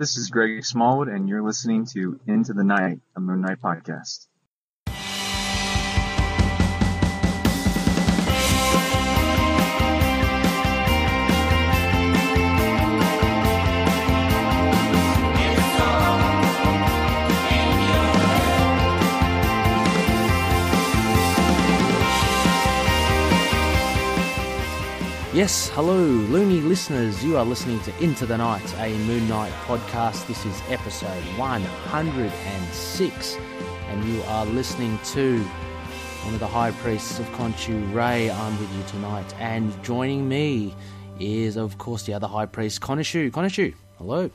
This is Greg Smallwood, and you're listening to Into the Knight, a Moon Knight podcast. Yes, hello, loony listeners. You are listening to Into the Knight, a Moon Knight podcast. This is episode 106, and you are listening to one of the high priests of Khonshu, Ray. I'm with you tonight, and joining me is, of course, the other high priest, Khonshu. Khonshu, hello.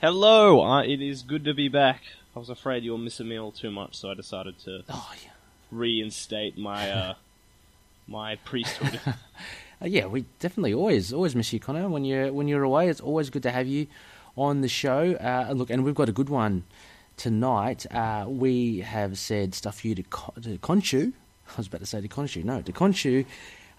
Hello, uh, it is good to be back. I was afraid you'll miss a meal too much, so I decided to Oh, yeah. reinstate my uh, my priesthood. Uh, yeah, we definitely always always miss you, Connor. When you're when you're away, it's always good to have you on the show. Uh, look, and we've got a good one tonight. Uh, we have said stuff for you to, to Khonshu. I was about to say to Conchu. no, to Conchu.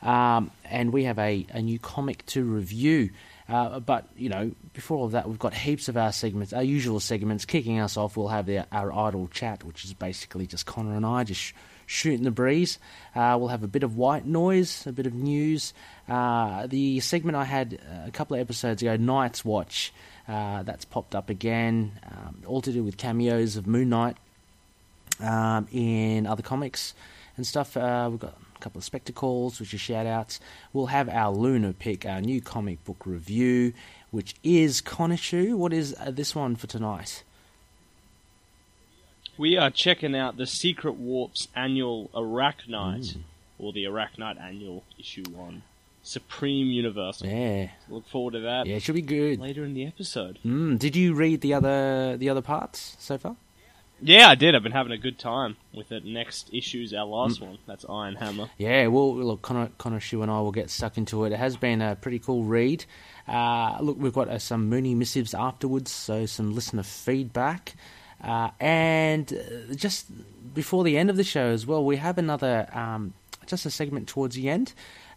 Um, and we have a, a new comic to review. Uh, but you know, before all that, we've got heaps of our segments, our usual segments. Kicking us off, we'll have the, our idle chat, which is basically just Connor and I just shooting the breeze. Uh, we'll have a bit of white noise, a bit of news. Uh, the segment I had a couple of episodes ago, Night's Watch, uh, that's popped up again, um, all to do with cameos of Moon Knight um, in other comics and stuff. Uh, we've got a couple of spectacles, which are shout outs. We'll have our Lunar pick, our new comic book review, which is Konishu. What is uh, this one for tonight? We are checking out the Secret Warp's annual Arachknight, or the Arachknight annual issue one, Supreme Universal. Yeah, Look forward to that yeah, it should be good. later in the episode. Mm, did you read the other the other parts so far? Yeah, I did. I've been having a good time with it. Next issue's our last one. That's Iron Hammer. Yeah, well, look, Connor, Connor Shu and I will get stuck into it. It has been a pretty cool read. Uh, look, we've got uh, some Mooney missives afterwards, so some listener feedback. Uh, and uh, just before the end of the show as well, we have another, um, just a segment towards the end.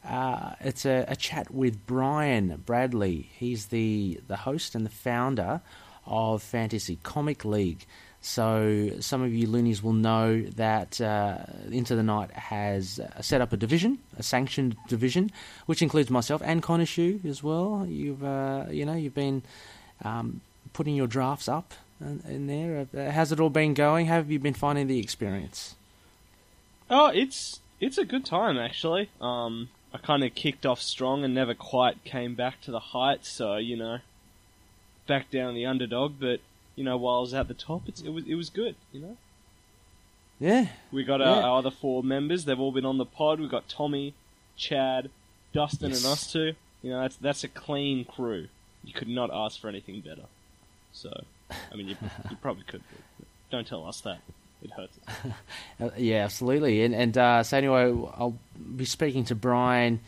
Uh, it's a, a chat with Brian Bradley. He's the, the host and the founder of Fantasy Comic League. So some of you loonies will know that uh, Into the Knight has uh, set up a division, a sanctioned division, which includes myself and Konishu as well. You've uh, you know you've been um, putting your drafts up in, in there. Uh, how's it all been going? How have you been finding the experience? Oh, it's it's a good time actually. Um, I kind of kicked off strong and never quite came back to the heights. So you know, back down the underdog. But you know, while I was at the top, it's, it was it was good. You know, Yeah, we got our, Yeah. our other four members. They've all been on the pod. We've got Tommy, Chad, Dustin, Yes. and us two. You know, that's that's a clean crew. You could not ask for anything better. So, I mean, you, you probably could. Don't tell us that. It hurts us. Uh, yeah, absolutely. And and uh, so anyway, I'll be speaking to Brian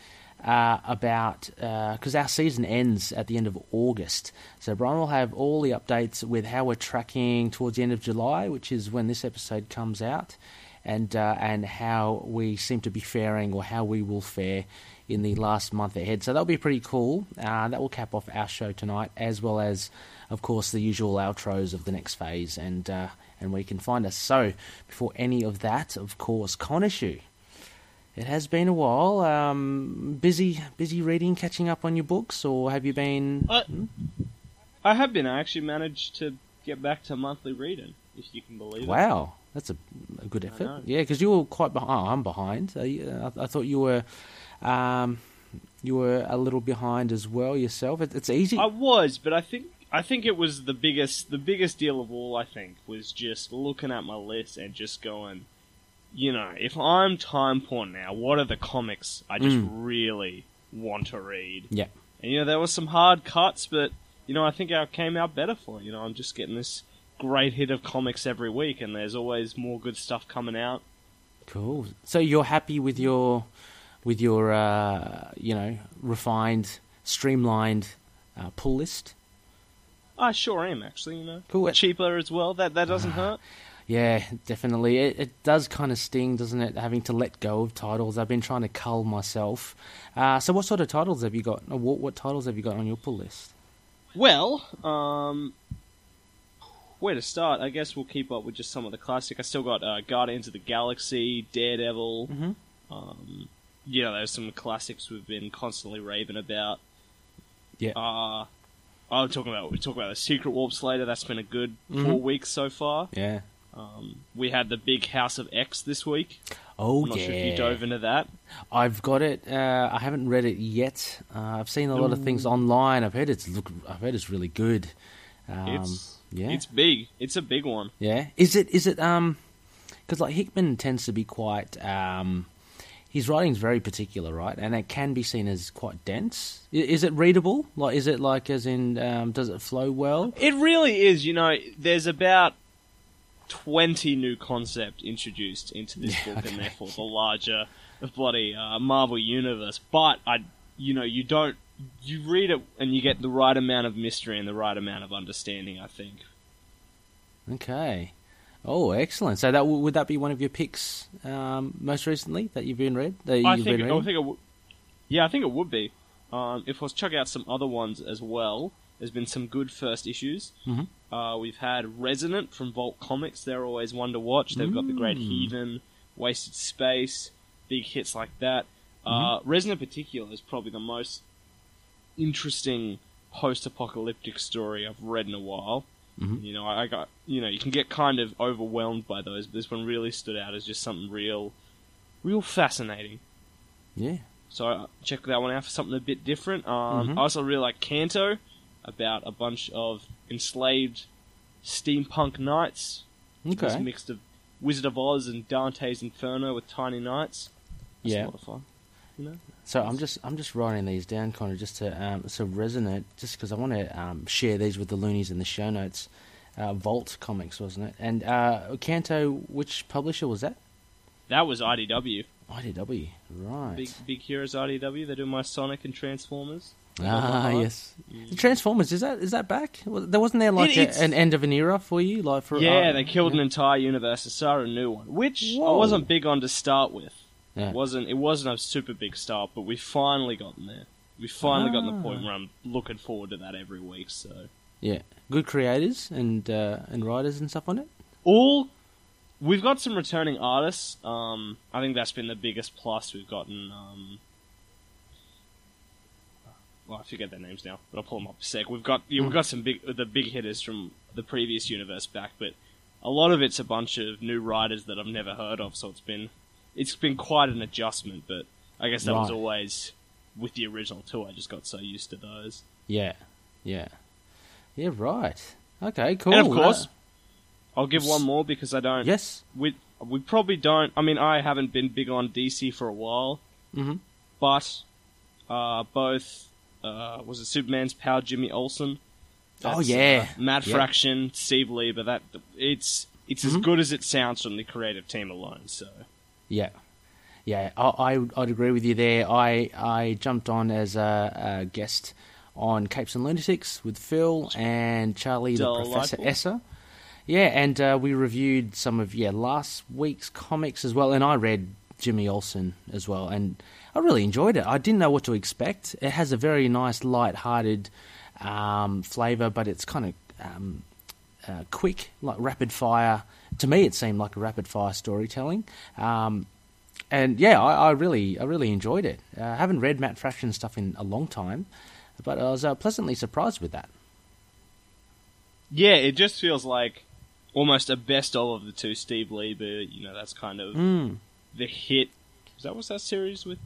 uh, about because our season ends at the end of August. So Brian will have all the updates with how we're tracking towards the end of July, which is when this episode comes out, and uh, and how we seem to be faring or how we will fare in the last month ahead. So that'll be pretty cool. Uh, that will cap off our show tonight, as well as, of course, the usual outros of the next phase and uh, and where you can find us. So before any of that, of course, Konishu. It has been a while. Um, busy, busy reading, catching up on your books, or have you been? I, I have been. I actually managed to get back to monthly reading, if you can believe it. Wow, that's a, a good effort. Yeah, because you were quite behind. Oh, I'm behind. Uh, I, I thought you were, um, you were a little behind as well yourself. It, it's easy. I was, but I think I think it was the biggest the biggest deal of all. I think was just looking at my list and just going, you know, if I'm time poor now, what are the comics I just Mm. really want to read? Yeah. And you know, there were some hard cuts, but you know, I think I came out better for it. You know, I'm just getting this great hit of comics every week, and there's always more good stuff coming out. Cool. So you're happy with your, with your, uh, you know, refined, streamlined uh, pull list? I sure am, actually. You know, Cool. cheaper as well. That that doesn't hurt. Yeah, definitely. It, it does kind of sting, doesn't it, having to let go of titles. I've been trying to cull myself. Uh, so, what sort of titles have you got? What, what titles have you got on your pull list? Well, um, where to start? I guess we'll keep up with just some of the classic. I still got uh, Guardians of the Galaxy, Daredevil. Mhm. Um, you know, there's some classics we've been constantly raving about. Yeah. Uh, I'm talking about we talk about the Secret Warps later. That's been a good Mhm. four weeks so far. Yeah. Um, we had the big House of X this week. Oh I'm not yeah. sure if you dove into that. I've got it. Uh, I haven't read it yet. Uh, I've seen a lot of things online. I've heard it's look. I've heard it's really good. Um, it's yeah. it's big. It's a big one. Yeah. Is it? Is it? Um, because like Hickman tends to be quite. Um, his writing's very particular, right? And it can be seen as quite dense. Is it readable? Like, is it like as in? Um, does it flow well? It really is. You know, there's about twenty new concept introduced into this Yeah, book, okay. and therefore the larger bloody uh, Marvel universe. But I, you know, you don't. You read it and you get the right amount of mystery and the right amount of understanding. I think. Okay. Oh, excellent. So that would that be one of your picks um, most recently that you've been read? That I you've think. been I think it. W- yeah, I think it would be. Um, if I was chuck out some other ones as well, there's been some good first issues. Mhm. Uh, we've had Resonant from Vault Comics. They're always one to watch. They've got the Great Mm. Heathen, Wasted Space, big hits like that. Uh, Mm-hmm. Resonant in particular is probably the most interesting post-apocalyptic story I've read in a while. Mhm. You know, I got you know you can get kind of overwhelmed by those, but this one really stood out as just something real, real fascinating. Yeah. So uh, check that one out for something a bit different. Um, Mhm. I also really like Canto, about a bunch of enslaved steampunk knights. It's Okay. a mix of Wizard of Oz and Dante's Inferno with tiny knights. That's Yeah. A lot of fun. You know? So I'm just I'm just writing these down, kind of just to um, so Resonant, just because I want to um, share these with the loonies in the show notes. Uh, Vault Comics, wasn't it? And uh, Canto, which publisher was that? That was IDW. IDW, right? Big big heroes IDW. They do my Sonic and Transformers. ah, yes. Transformers is that is that back? There wasn't there like It- a, an end of an era for you, like for yeah, uh, they killed yeah. an entire universe to start a new one, which I wasn't big on to start with. Yeah. It wasn't it wasn't a super big start, but we've finally gotten there. We finally gotten Ah. the point where I'm looking forward to that every week. So Yeah, good creators and uh, and writers and stuff on it. all we've got some returning artists. Um, I think that's been the biggest plus we've gotten. Um, well, I forget their names now, but I'll pull them up a sec. We've got yeah, we've got some big the big hitters from the previous universe back, but a lot of it's a bunch of new writers that I've never heard of. So it's been it's been quite an adjustment, but I guess that was always with the original too. I just got so used to those. Yeah, yeah, yeah. Right. Okay. Cool. And of course, Uh, I'll give one more because I don't. yes. we we probably don't. I mean, I haven't been big on DC for a while, hmm but uh, both uh, was it Superman's Pal, Jimmy Olsen. Oh, yeah. uh, Matt Yeah. Fraction, Steve Lieber. That it's it's as Mhm. good as it sounds from the creative team alone. So Yeah, yeah, I, I I'd agree with you there. I I jumped on as a, a guest on Capes and Lunatics with Phil and Charlie the Professor Delightful. Esser. Yeah, and uh, we reviewed some of yeah last week's comics as well, and I read Jimmy Olsen as well, and I really enjoyed it. I didn't know what to expect. It has a very nice, light-hearted um, flavor, but it's kind of um, uh, quick, like rapid fire. To me, it seemed like a rapid fire storytelling. Um, and yeah, I, I really, I really enjoyed it. Uh, I haven't read Matt Fraction stuff in a long time, but I was uh, pleasantly surprised with that. yeah, it just feels like almost a best of of the two. Steve Lieber, you know, that's kind of Mm. the hit. Is that what's that series with?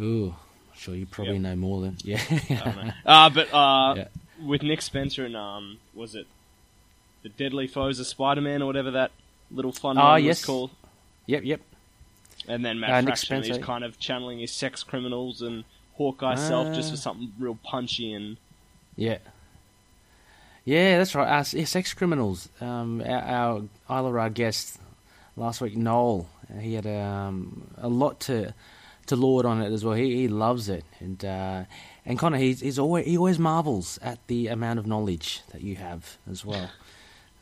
Ooh, I'm sure you probably Yep. know more than yeah. I don't know. Uh, but uh, Yeah. with Nick Spencer and um, was it the Deadly Foes of Spider-Man or whatever that little fun Ah, one yes. was called? yep, yep. And then Matt Uh, Fraction, he's Spencer. kind of channeling his sex criminals and Hawkeye self just Ah. for something real punchy and Yeah. Yeah, that's right. Our, yeah, sex criminals. Um, our, our Isla Ra guest last week, Noel, uh, he had um, a lot to to lord on it as well. He, he loves it, and uh, and Connor, he's, he's always he always marvels at the amount of knowledge that you have as well.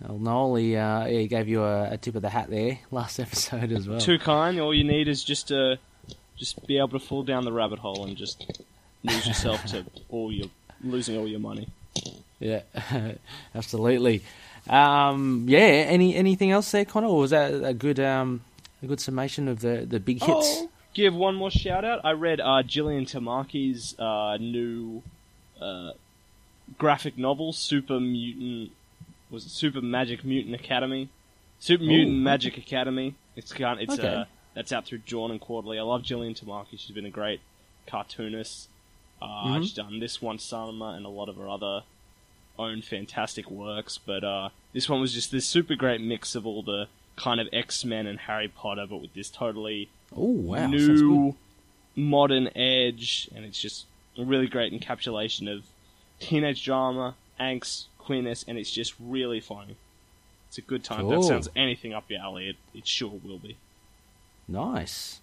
Well, Noel, he, uh, he gave you a, a tip of the hat there last episode as well. too kind. All you need is just to just be able to fall down the rabbit hole and just lose yourself to all your losing all your money. Yeah, absolutely. Um, yeah. Any anything else there, Connor? Or was that a good um, a good summation of the the big hits? Oh, give one more shout out. I read uh, Jillian Tamaki's uh, new uh, graphic novel, Super Mutant. Was it Super Magic Mutant Academy? Super Mutant Ooh, Magic Academy. It's kind. It's Okay. uh, that's out through Drawn and Quarterly. I love Jillian Tamaki. She's been a great cartoonist. Uh, Mhm. She's done this one, Summer, and a lot of her other own fantastic works. But uh, this one was just this super great mix of all the kind of X Men and Harry Potter, but with this totally Oh wow, new modern edge, and it's just a really great encapsulation of teenage drama, angst, queerness, and it's just really funny. It's a good time. Cool. that sounds anything up your alley. It, it sure will be. Nice,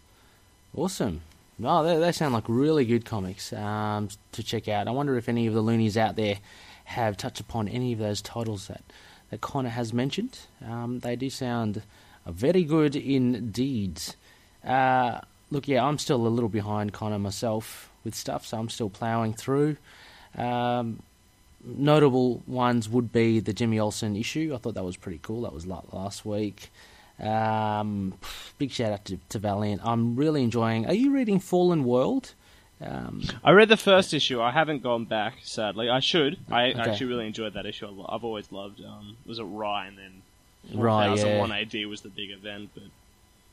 awesome. No, they, they sound like really good comics um, to check out. I wonder if any of the loonies out there have touched upon any of those titles that that Connor has mentioned. Um, they do sound very good indeed. Uh, look, yeah, I'm still a little behind Connor myself with stuff, so I'm still ploughing through. Um, notable ones would be the Jimmy Olsen issue. I thought that was pretty cool. That was last week. Um, big shout out to, to Valiant. I'm really enjoying. Are you reading Fallen World? Um, I read the first issue. I haven't gone back, sadly. I should. I Okay. actually really enjoyed that issue. I've always loved. Um, was it Rai and then Rai, yeah. 4001 AD was the big event, but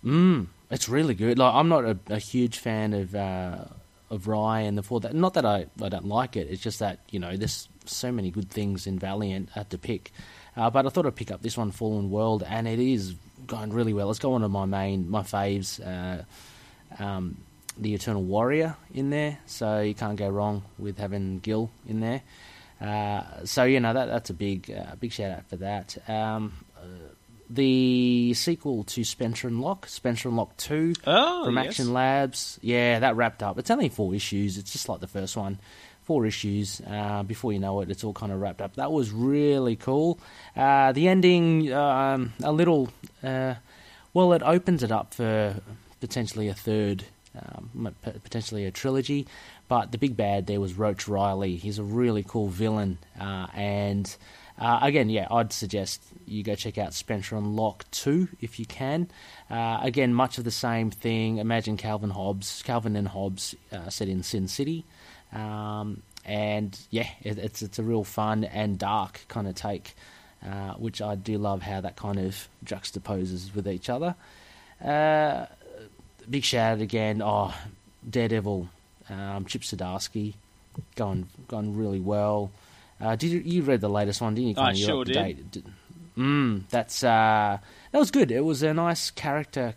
Mm, it's really good. Like I'm not a, a huge fan of uh, of Rai and the four. That not that I, I don't like it. It's just that you know there's so many good things in Valiant to pick. Uh, but I thought I'd pick up this one, Fallen World, and it is going really well. It's got one of my main my faves, uh, um, the Eternal Warrior in there. So you can't go wrong with having Gil in there. Uh, so you know that that's a big uh, big shout out for that. Um, uh, the sequel to Spencer and Locke, Spencer and Locke Two oh, from yes. Action Labs, yeah, that wrapped up. It's only four issues. It's just like the first one, four issues. Uh, before you know it, it's all kind of wrapped up. That was really cool. Uh, the ending, um, a little, uh, well, it opens it up for potentially a third, um, potentially a trilogy. But the big bad there was Roach Riley. He's a really cool villain, uh, and uh, again, yeah, I'd suggest you go check out Spencer and Locke 2 if you can. Uh, again, much of the same thing. Imagine Calvin Hobbes, Calvin and Hobbes uh, set in Sin City. Um, and yeah, it, it's it's a real fun and dark kind of take, uh, which I do love how that kind of juxtaposes with each other. Uh, big shout out again. Oh, Daredevil, um, Chip Zdarsky, going going really well. Uh, did you, you read the latest one? Didn't you? I? Sure did. Did- Mm, that's uh, that was good. It was a nice character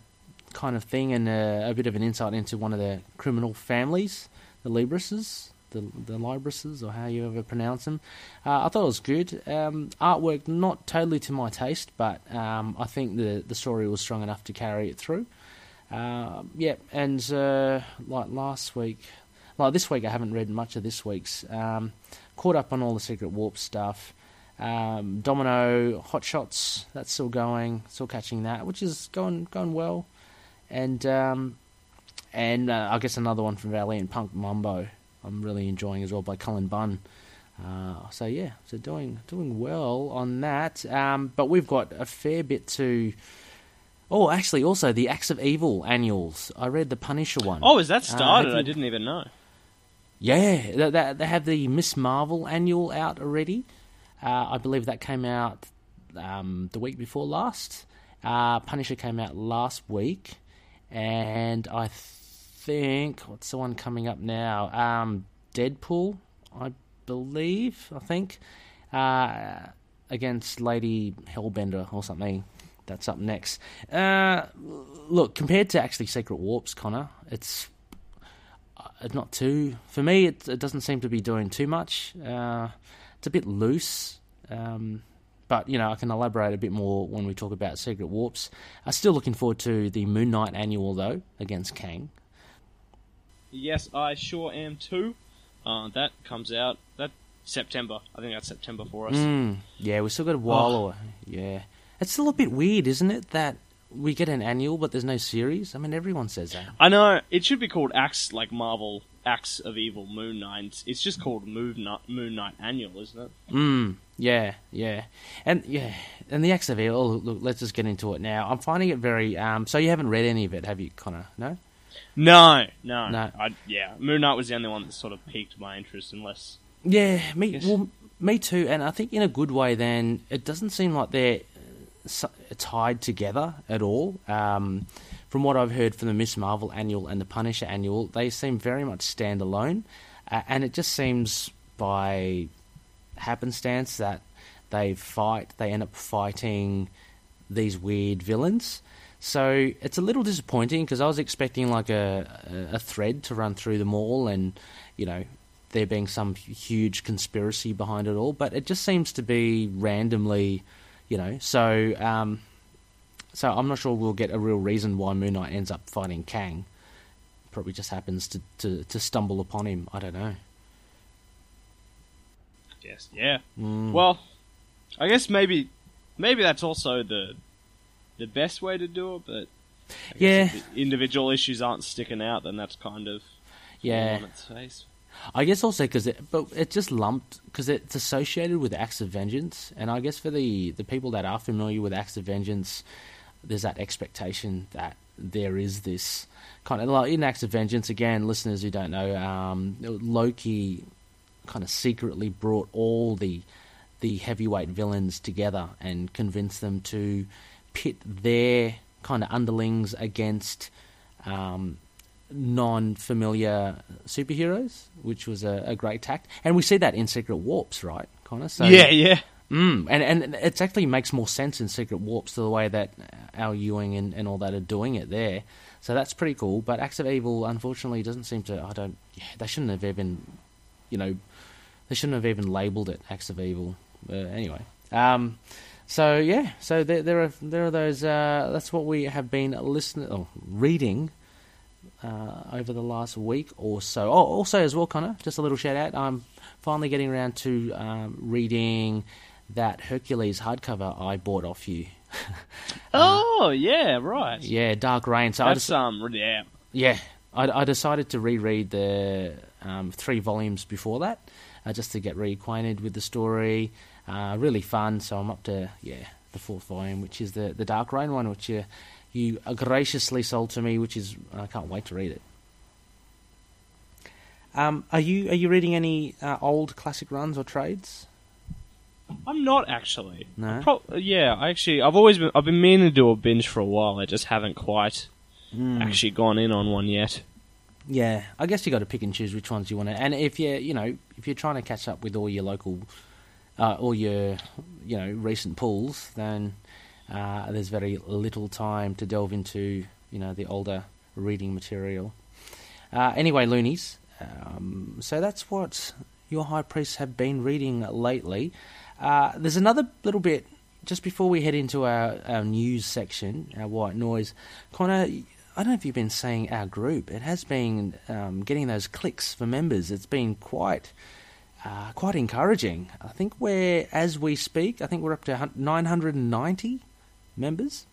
kind of thing, and uh, a bit of an insight into one of the criminal families, the Librises, the the Librises, or how you ever pronounce them. Uh, I thought it was good. Um, artwork not totally to my taste, but um, I think the the story was strong enough to carry it through. Uh, yeah, and uh, like last week, like this week, I haven't read much of this week's. Um, caught up on all the Secret Warp stuff. Um, Domino Hot Shots, that's still going, still catching that, which is going going well. And um, and uh, I guess another one from Valiant Punk Mambo, I'm really enjoying as well by Cullen Bunn. Uh, so yeah, so doing doing well on that. Um, but we've got a fair bit to. Oh, actually, also the Acts of Evil annuals. I read the Punisher one. Oh, is that Uh, started? have I didn't even know. Yeah, they, they, they have the Miss Marvel annual out already. Uh, I believe that came out um, the week before last. Uh, Punisher came out last week, and I think what's the one coming up now? Um, Deadpool, I believe. I think uh, against Lady Hellbender or something. That's up next. Uh, look, compared to actually Secret Warps, Connor, it's uh, not too. For me, it, it doesn't seem to be doing too much. Uh, it's a bit loose, um, but you know I can elaborate a bit more when we talk about Secret Warps. I'm still looking forward to the Moon Knight annual though against Kang. Yes, I sure am too. Uh, that comes out that September. I think that's September for us. Mm, yeah, we still got a while. Oh. Yeah, it's still a bit weird, isn't it? That we get an annual, but there's no series. I mean, everyone says that. I know it should be called Acts like Marvel Acts of Evil Moon Knight. It's just called Moon Knight, Moon Knight Annual, isn't it? Mm, yeah, yeah, and yeah, and the Acts of Evil. oh, Look, let's just get into it now. I'm finding it very. Um, so you haven't read any of it, have you, Connor? No. No, no, No. I, yeah, Moon Knight was the only one that sort of piqued my interest, unless Yeah, me. Yes. Well, me too. And I think in a good way. Then it doesn't seem like they're uh, so- tied together at all. Um, from what I've heard from the Miss Marvel annual and the Punisher annual, they seem very much standalone, uh, and it just seems by happenstance that they fight. They end up fighting these weird villains. So it's a little disappointing because I was expecting like a, a thread to run through them all, and you know there being some huge conspiracy behind it all. But it just seems to be randomly, you know. So um, so I'm not sure we'll get a real reason why Moon Knight ends up fighting Kang. Probably just happens to, to, to stumble upon him. I don't know. yes, yeah. Mm. Well, I guess maybe maybe that's also the the best way to do it, but Yeah. individual issues aren't sticking out, then that's kind of Yeah. on its face. I guess also because it, but it just lumped because it's associated with Acts of Vengeance, and I guess for the the people that are familiar with Acts of Vengeance, there's that expectation that there is this kind of like in Acts of Vengeance again. Listeners who don't know, um, Loki kind of secretly brought all the the heavyweight villains together and convinced them to pit their kind of underlings against um, non-familiar superheroes, which was a, a great tact. And we see that in Secret Warps, right, Connor? So, yeah, yeah. Mm, and and it actually makes more sense in Secret Warps to the way that Al Ewing and, and all that are doing it there. So that's pretty cool. But Acts of Evil, unfortunately, doesn't seem to. I don't. Yeah, they shouldn't have even. You know, they shouldn't have even labelled it Acts of Evil. Uh, anyway, um, so yeah, so there, there are there are those. Uh, that's what we have been listening, or reading uh, over the last week or so. Oh, also as well, Connor, just a little shout out. I'm finally getting around to um, reading that Hercules hardcover I bought off you. Oh, yeah, right. Yeah, Dark Rain. So I just, um, yeah. yeah, I, I decided to reread the um, three volumes before that, uh, just to get reacquainted with the story. Uh, really fun. So I'm up to yeah the fourth volume, which is the the Dark Rain one, which you you graciously sold to me, which is I can't wait to read it. Um, are you are you reading any uh, old classic runs or trades? I'm not actually. No? Pro- yeah, I actually, I've always been, I've been meaning to do a binge for a while. I just haven't quite Hmm. actually gone in on one yet. Yeah, I guess you got to pick and choose which ones you want to. And if you you know if you're trying to catch up with all your local, uh, all your you know recent pulls, then uh, there's very little time to delve into you know the older reading material. Uh, anyway, loonies. Um, so that's what your high priests have been reading lately. Uh, there's another little bit just before we head into our, our news section, our white noise. Connor, I don't know if you've been seeing our group. It has been um, getting those clicks for members. It's been quite uh, quite encouraging. I think we're as we speak. I think we're up to 990 members.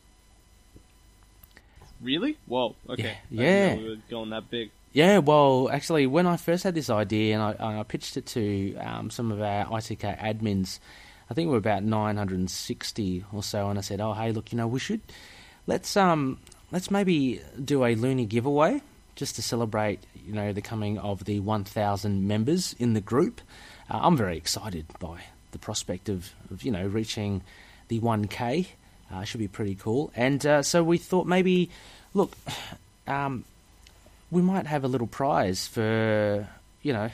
Really? Whoa. Okay. Yeah. Yeah. we were going that big. Yeah, well, actually, when I first had this idea and I, I pitched it to um, some of our ITK admins, I think we're about 960 or so, and I said, "Oh, hey, look, you know, we should let's um let's maybe do a loony giveaway just to celebrate, you know, the coming of the 1,000 members in the group." Uh, I'm very excited by the prospect of, of you know reaching the 1K. Uh, should be pretty cool, and uh, so we thought maybe, look. Um, we might have a little prize for, you know,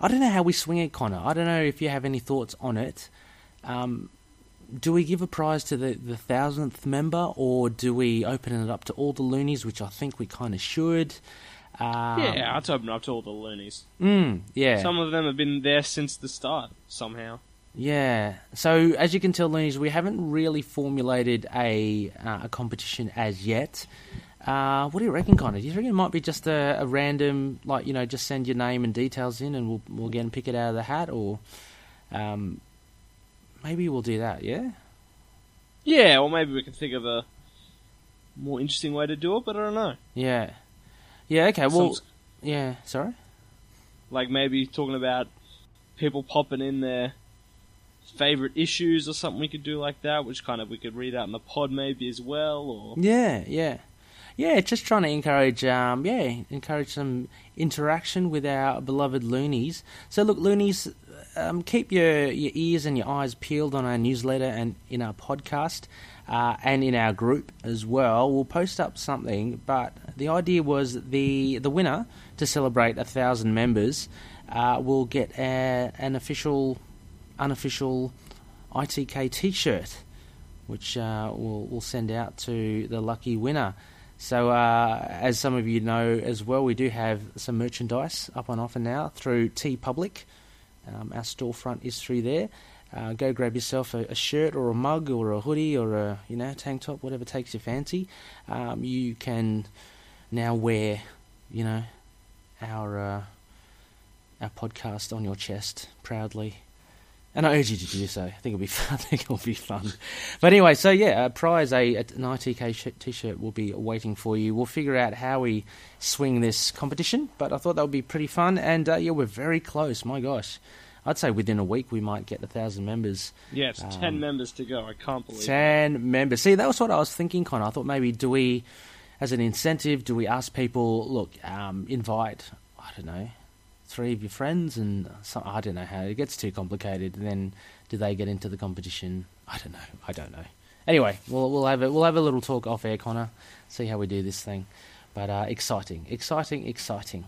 I don't know how we swing it, Connor. I don't know if you have any thoughts on it. Um, do we give a prize to the, the thousandth member, or do we open it up to all the loonies, which I think we kind of should? Um, yeah, I'd open it up to all the loonies. Mm, yeah. Some of them have been there since the start, somehow. Yeah. So as you can tell, Loonies, we haven't really formulated a uh, a competition as yet. Uh, what do you reckon, Connor? Do you reckon it might be just a, a random, like you know, just send your name and details in, and we'll we'll get and pick it out of the hat, or um, maybe we'll do that. Yeah. Yeah, or maybe we can think of a more interesting way to do it, but I don't know. Yeah. Yeah. Okay. Well. Some- Yeah. Sorry. like maybe talking about people popping in their favorite issues or something we could do like that, which kind of we could read out in the pod maybe as well, or Yeah, yeah, yeah. Just trying to encourage, um, yeah, encourage some interaction with our beloved loonies. So look, loonies, um, keep your your ears and your eyes peeled on our newsletter and in our podcast. Uh, and in our group as well, we'll post up something. But the idea was the the winner to celebrate a thousand members uh, will get a, an official, unofficial ITK T-shirt which uh, we'll, we'll send out to the lucky winner. So, uh, as some of you know as well, we do have some merchandise up on offer now through TeePublic. Um, our storefront is through there. Uh, go grab yourself a, a shirt or a mug or a hoodie or a you know tank top, whatever takes your fancy. Um, you can now wear, you know, our uh, our podcast on your chest proudly. And I urge you to do so. I think it'll be fun. I think it'll be fun. But anyway, so yeah, a prize, a, an ITK sh- t-shirt will be waiting for you. We'll figure out how we swing this competition, but I thought that would be pretty fun. And uh, yeah, we're very close. My gosh, I'd say within a week we might get a thousand members. yeah, it's Um, ten members to go. I can't believe. it. Ten members. See, that was what I was thinking, Connor. I thought maybe do we, as an incentive, do we ask people, look, um, invite, I don't know, three of your friends and some, I don't know how it gets too complicated. And then do they get into the competition? I don't know. I don't know. Anyway, we'll we'll have a we'll have a little talk off air, Connor. See how we do this thing. But uh, exciting, exciting, exciting.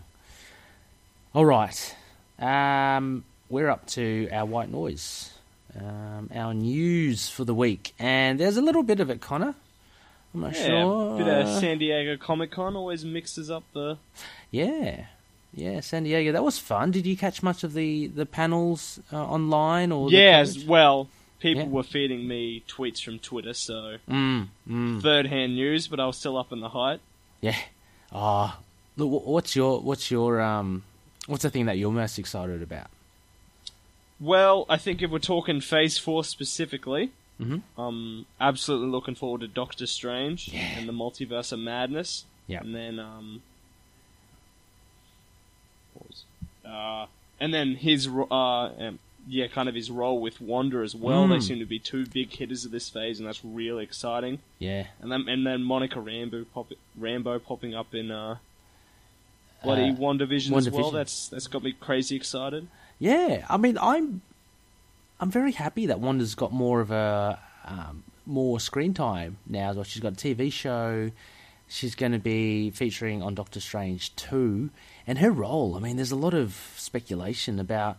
All right, um, we're up to our white noise, um, our news for the week, and there's a little bit of it, Connor. I'm not Yeah, sure. bit of uh, San Diego Comic Con always mixes up the. Yeah, yeah, San Diego. That was fun. Did you catch much of the the panels uh, online or? the Yeah, as well. People Yeah. were feeding me tweets from Twitter, so Mm, mm, third-hand news, but I was still up in the height. yeah. Ah, look. What's your what's your um what's the thing that you're most excited about? Well, I think if we're talking Phase Four specifically, Mhm. I'm absolutely looking forward to Doctor Strange Yeah. and the Multiverse of Madness. Yeah. and then um, was, uh, and then his uh, um, yeah, kind of his role with Wanda as well. They Mm. seem to be two big hitters of this phase, and that's really exciting. Yeah. And then and then Monica Rambeau pop, Rambeau popping up in uh, bloody Uh, WandaVision as well. That's that's got me crazy excited. Yeah, I mean, I'm I'm very happy that Wanda's got more of a um, more screen time now. as well. She's got a TV show. She's going to be featuring on Doctor Strange two, and her role. I mean, there's a lot of speculation about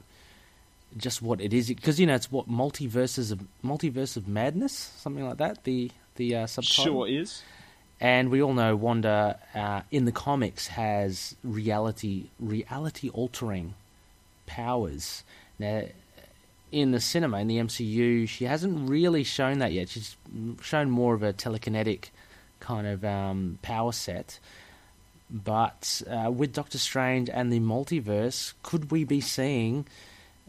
just what it is because you know it's what multiverses of multiverse of madness, something like that. The the uh, subtitle. Sure is. And we all know Wanda uh, in the comics has reality reality altering powers. Now, in the cinema in the MCU, she hasn't really shown that yet. She's shown more of a telekinetic kind of um, power set. But uh, with Doctor Strange and the multiverse, could we be seeing,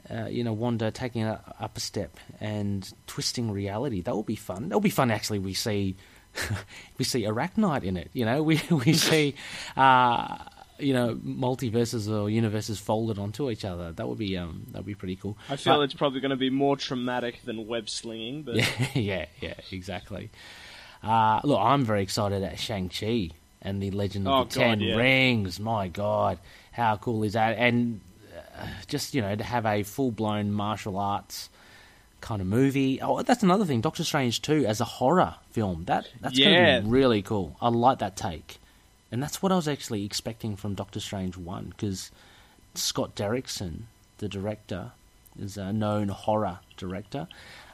uh, you know, Wanda taking a, up a step and twisting reality? That will be fun. That will be fun. Actually, we see we see Arachknight in it. You know, we we see uh, you know multiverses or universes folded onto each other. That would be um that would be pretty cool. I feel But- it's probably going to be more traumatic than web slinging, but yeah, yeah, yeah, exactly. Uh, look, I'm very excited at Shang Chi and the Legend of Oh, the Ten yeah. Rings. My God, how cool is that? And uh, just you know to have a full blown martial arts kind of movie. Oh, that's another thing. Doctor Strange too as a horror film. That that's Yeah. going to be really cool. I like that take, and that's what I was actually expecting from Doctor Strange one because Scott Derrickson, the director, is a known horror director.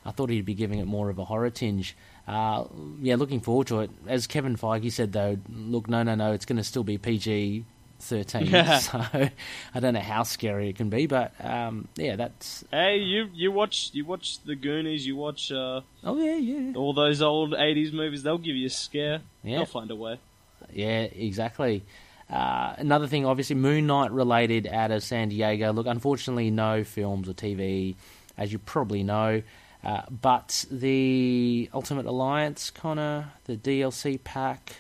I thought he'd be giving it more of a horror tinge. Uh, yeah, looking forward to it. As Kevin Feige said, though, look, no, no, no, it's going to still be PG thirteen. Yeah. so I don't know how scary it can be, but um, yeah, that's. hey, you you watch you watch the Goonies, you watch uh, Oh yeah, yeah, all those old '80s movies. They'll give you a scare. Yeah. They'll find a way. yeah, exactly. Uh, another thing, obviously, Moon Knight related out of San Diego. Look, unfortunately, no films or TV, as you probably know. Uh, but the Ultimate Alliance, Connor, the DLC pack,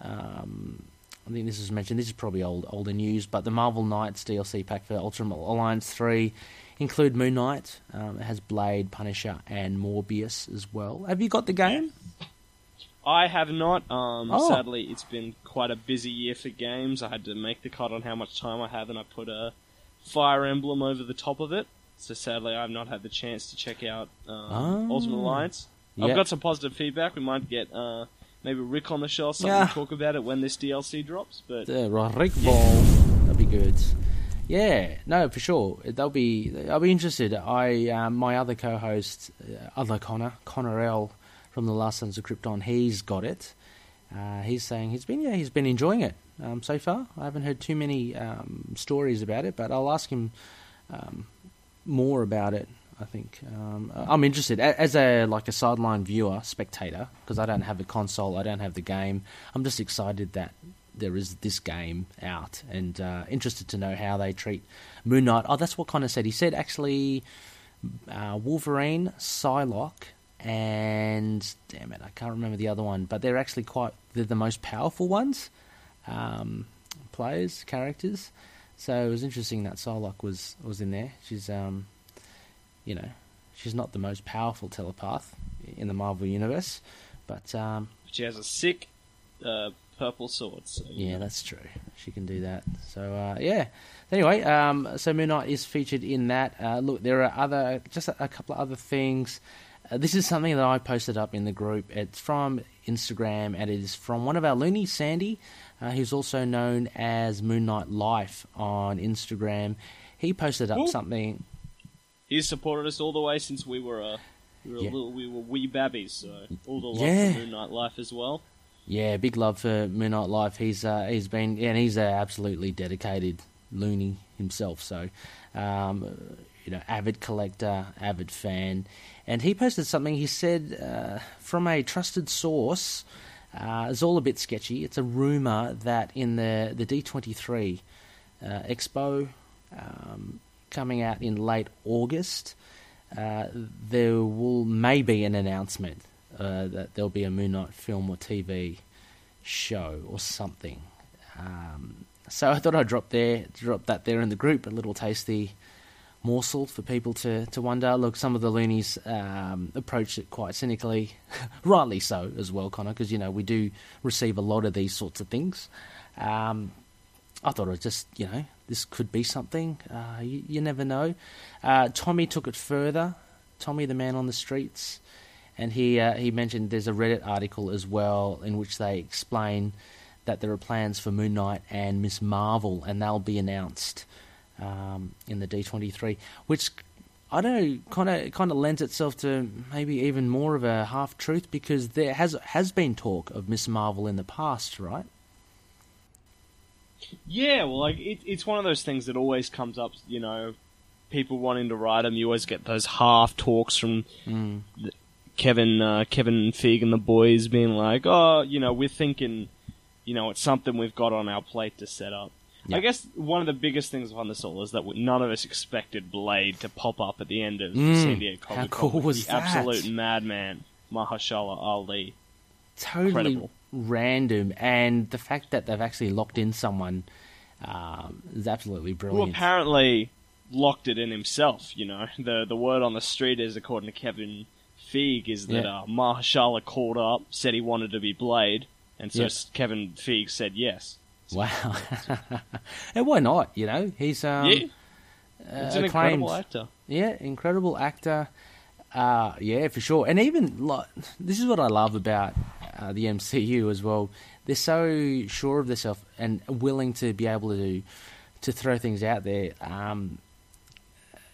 um, I think this was mentioned. This is probably old older news, but the Marvel Knights DLC pack for Ultimate Alliance Three include Moon Knight. Um, it has Blade, Punisher, and Morbius as well. Have you got the game? I have not. Um, Oh. Sadly, it's been quite a busy year for games. I had to make the cut on how much time I have, and I put a Fire Emblem over the top of it. So sadly, I've not had the chance to check out um, Ah. Ultimate Alliance. Yeah. I've got some positive feedback. We might get uh, maybe Rick on the show or something Yeah. to talk about it when this DLC drops. But The Rick Ball. That'd be good. Yeah, no, for sure. They'll be. I'll be interested. I, um, my other co-host, uh, other Connor, Connor L from the Last Sons of Krypton, he's got it. Uh, he's saying he's been, yeah, he's been enjoying it um, so far. I haven't heard too many um, stories about it, but I'll ask him um, more about it. I think um, I'm interested as a like a sideline viewer, spectator, because I don't have a console, I don't have the game. I'm just excited that there is this game out, and uh, interested to know how they treat Moon Knight. Oh, that's what Connor said. He said actually uh, Wolverine, Psylocke, and damn it, I can't remember the other one, but they're actually quite they're the most powerful ones, um, players, characters. So it was interesting that Psylocke was was in there. She's um, you know, she's not the most powerful telepath in the Marvel universe, but um, she has a sick uh, purple sword. So, yeah, know. that's true. She can do that. So uh, yeah. Anyway, um, so Moon Knight is featured in that. Uh, look, there are other just a, a couple of other things. Uh, this is something that I posted up in the group. It's from Instagram and it is from one of our loonies, Sandy, uh, who's also known as Moon Knight Life on Instagram. He posted up Ooh. something. He's supported us all the way since we were uh, we were Yeah. a little, we were wee babbies. So all the love Yeah. for Moon Knight Life as well. Yeah, big love for Moon Knight Life. He's uh, he's been yeah, and he's an absolutely dedicated loony himself. So, um, you know, avid collector, avid fan, and he posted something. He said uh, from a trusted source. Uh, it's all a bit sketchy. It's a rumor that in the the D twenty three Expo um, coming out in late August, uh, there will maybe an announcement uh, that there'll be a Moon Knight film or TV show or something. Um, so I thought I'd drop there, drop that there in the group, a little tasty morsel for people to, to wonder. Look, some of the loonies um, approached it quite cynically, rightly so as well, Connor, because you know we do receive a lot of these sorts of things. Um, I thought it was just, you know, this could be something. Uh, you, you never know. Uh, Tommy took it further. Tommy, the man on the streets, and he uh, he mentioned there's a Reddit article as well in which they explain that there are plans for Moon Knight and Miss Marvel, and they'll be announced um, in the D23, which I don't know, kind of kind of lends itself to maybe even more of a half truth because there has has been talk of Miss Marvel in the past, right? Yeah, well, like it, it's one of those things that always comes up. You know, people wanting to write them. You always get those half talks from Mm. Kevin, uh, Kevin Feige and the boys being like, "Oh, you know, we're thinking, you know, it's something we've got on our plate to set up." Yeah. I guess one of the biggest things on this all is that none of us expected Blade to pop up at the end of Mm, San Diego how Comic cool Con with was the that? absolute madman Mahershala Ali. totally Incredible. random, and the fact that they've actually locked in someone um, is absolutely who brilliant. apparently locked it in himself. You know, the the word on the street is, according to Kevin Feige, is that Yeah. uh, Mahershala called up, said he wanted to be Blade, and so. Kevin Feige said yes. Wow, and why not? You know, he's um, yeah, uh, an acclaimed- incredible actor. Yeah, incredible actor. Uh, yeah, for sure. And even like this is what I love about uh, the MCU as well. They're so sure of themselves and willing to be able to to throw things out there. Um,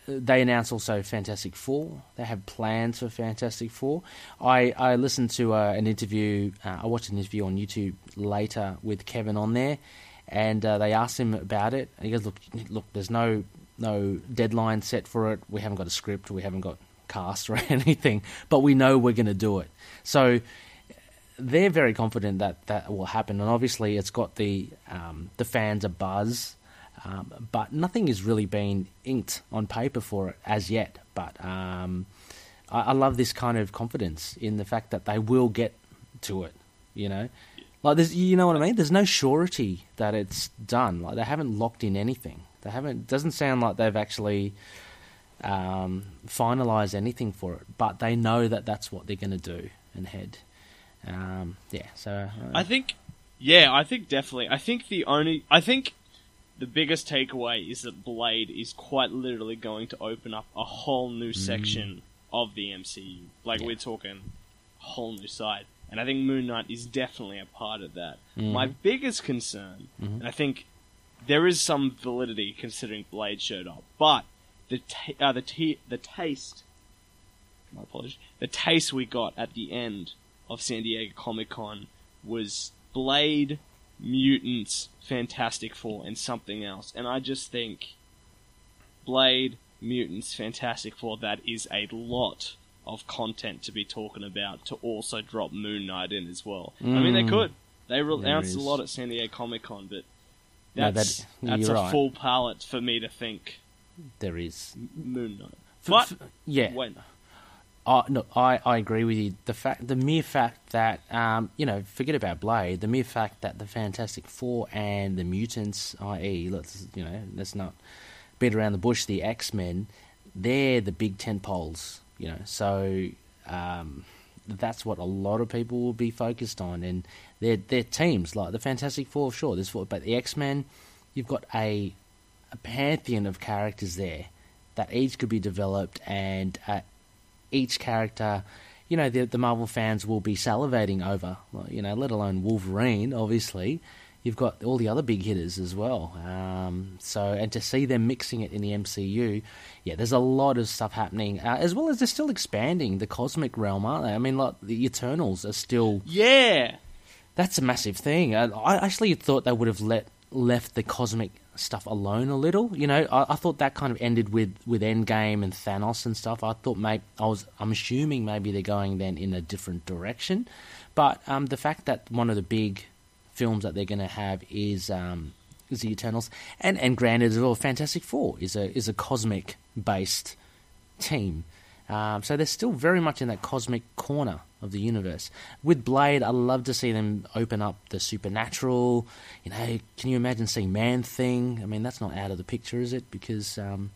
they announce also Fantastic Four. They have plans for Fantastic Four. I, I listened to uh, an interview. Uh, I watched an interview on YouTube later with Kevin on there, and uh, they asked him about it. And he goes, "Look, look, there's no no deadline set for it. We haven't got a script. We haven't got cast or anything, but we know we're going to do it." So they're very confident that that will happen, and obviously it's got the um, the fans a buzz, um, but nothing has really been inked on paper for it as yet. But um, I, I love this kind of confidence in the fact that they will get to it. You know, Like, there's, you know what I mean? There's no surety that it's done. Like, they haven't locked in anything. They haven't. Doesn't sound like they've actually um, finalized anything for it. But they know that that's what they're going to do and head. Um, yeah. So uh, I think, yeah, I think definitely. I think the only, I think the biggest takeaway is that Blade is quite literally going to open up a whole new section of the MCU. Like Yeah. we're talking a whole new side. And I think Moon Knight is definitely a part of that. Mhm. My biggest concern, Mhm. and I think there is some validity considering Blade showed up, but the ta- uh, the t- the taste, my apologies, the taste we got at the end of San Diego Comic Con was Blade, Mutants, Fantastic Four, and something else. And I just think Blade, Mutants, Fantastic Four, that is a lot of content to be talking about to also drop Moon Knight in as well. I mean, they Mm. could. They re- announced a lot at San Diego Comic Con, but No, that's, that- that's a right. full palette for me to think there is. Moon Knight. F- But, f- yeah. wait, I no, I, I agree with you. The fact, the mere fact that um, you know, forget about Blade. The mere fact that the Fantastic Four and the mutants, i.e., let's you know, let's not beat around the bush. The X Men, they're the big tent poles. You know, so um, that's what a lot of people will be focused on, and their their teams like the Fantastic Four, sure, there's four, but the X Men, you've got a a pantheon of characters there that each could be developed and uh, each character, you know, the, the Marvel fans will be salivating over, you know, let alone Wolverine, obviously. You've got all the other big hitters as well. Um, so, and to see them mixing it in the MCU, yeah, there's a lot of stuff happening, uh, as well as they're still expanding the cosmic realm, aren't they? I mean, like, the Eternals are still yeah, that's a massive thing. Uh, I actually thought they would have let left the cosmic stuff alone a little. You know, I, I thought that kind of ended with with Endgame and Thanos and stuff. I thought maybe I was I'm assuming maybe they're going then in a different direction. But um, the fact that one of the big films that they're going to have is um, is the Eternals, and and granted as well, Fantastic Four is a is a cosmic based team. Um, so they're still very much in that cosmic corner of the universe. With Blade, I love to see them open up the supernatural. You know, can you imagine seeing Man Thing? I mean, that's not out of the picture, is it? Because um,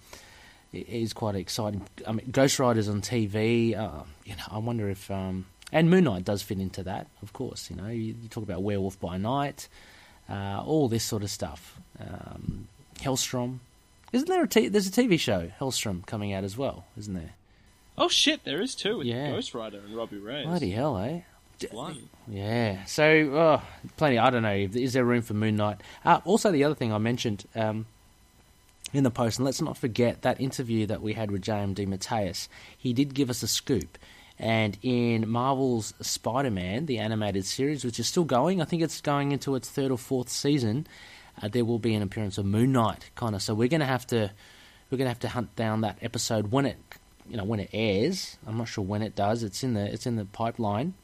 it is quite exciting. I mean, Ghost Rider's on TV. Uh, you know, I wonder if um, and Moon Knight does fit into that, of course. You know, you, you talk about Werewolf by Night, uh, all this sort of stuff. Um, Hellstrom. Isn't there a t- there's a TV show Helstrom coming out as well, isn't there? Oh shit, there is too with Yeah. Ghost Rider and Robbie Reyes. Bloody hell, eh? Blimey. Yeah. So, oh, plenty. I don't know. Is there room for Moon Knight? Uh, also, the other thing I mentioned um, in the post, and let's not forget that interview that we had with J.M. DeMatteis. He did give us a scoop. And in Marvel's Spider Man, the animated series, which is still going, I think it's going into its third or fourth season, uh, there will be an appearance of Moon Knight, kind of. So we're going to have to. We're gonna have to hunt down that episode when it, you know, when it airs. I'm not sure when it does. It's in the it's in the pipeline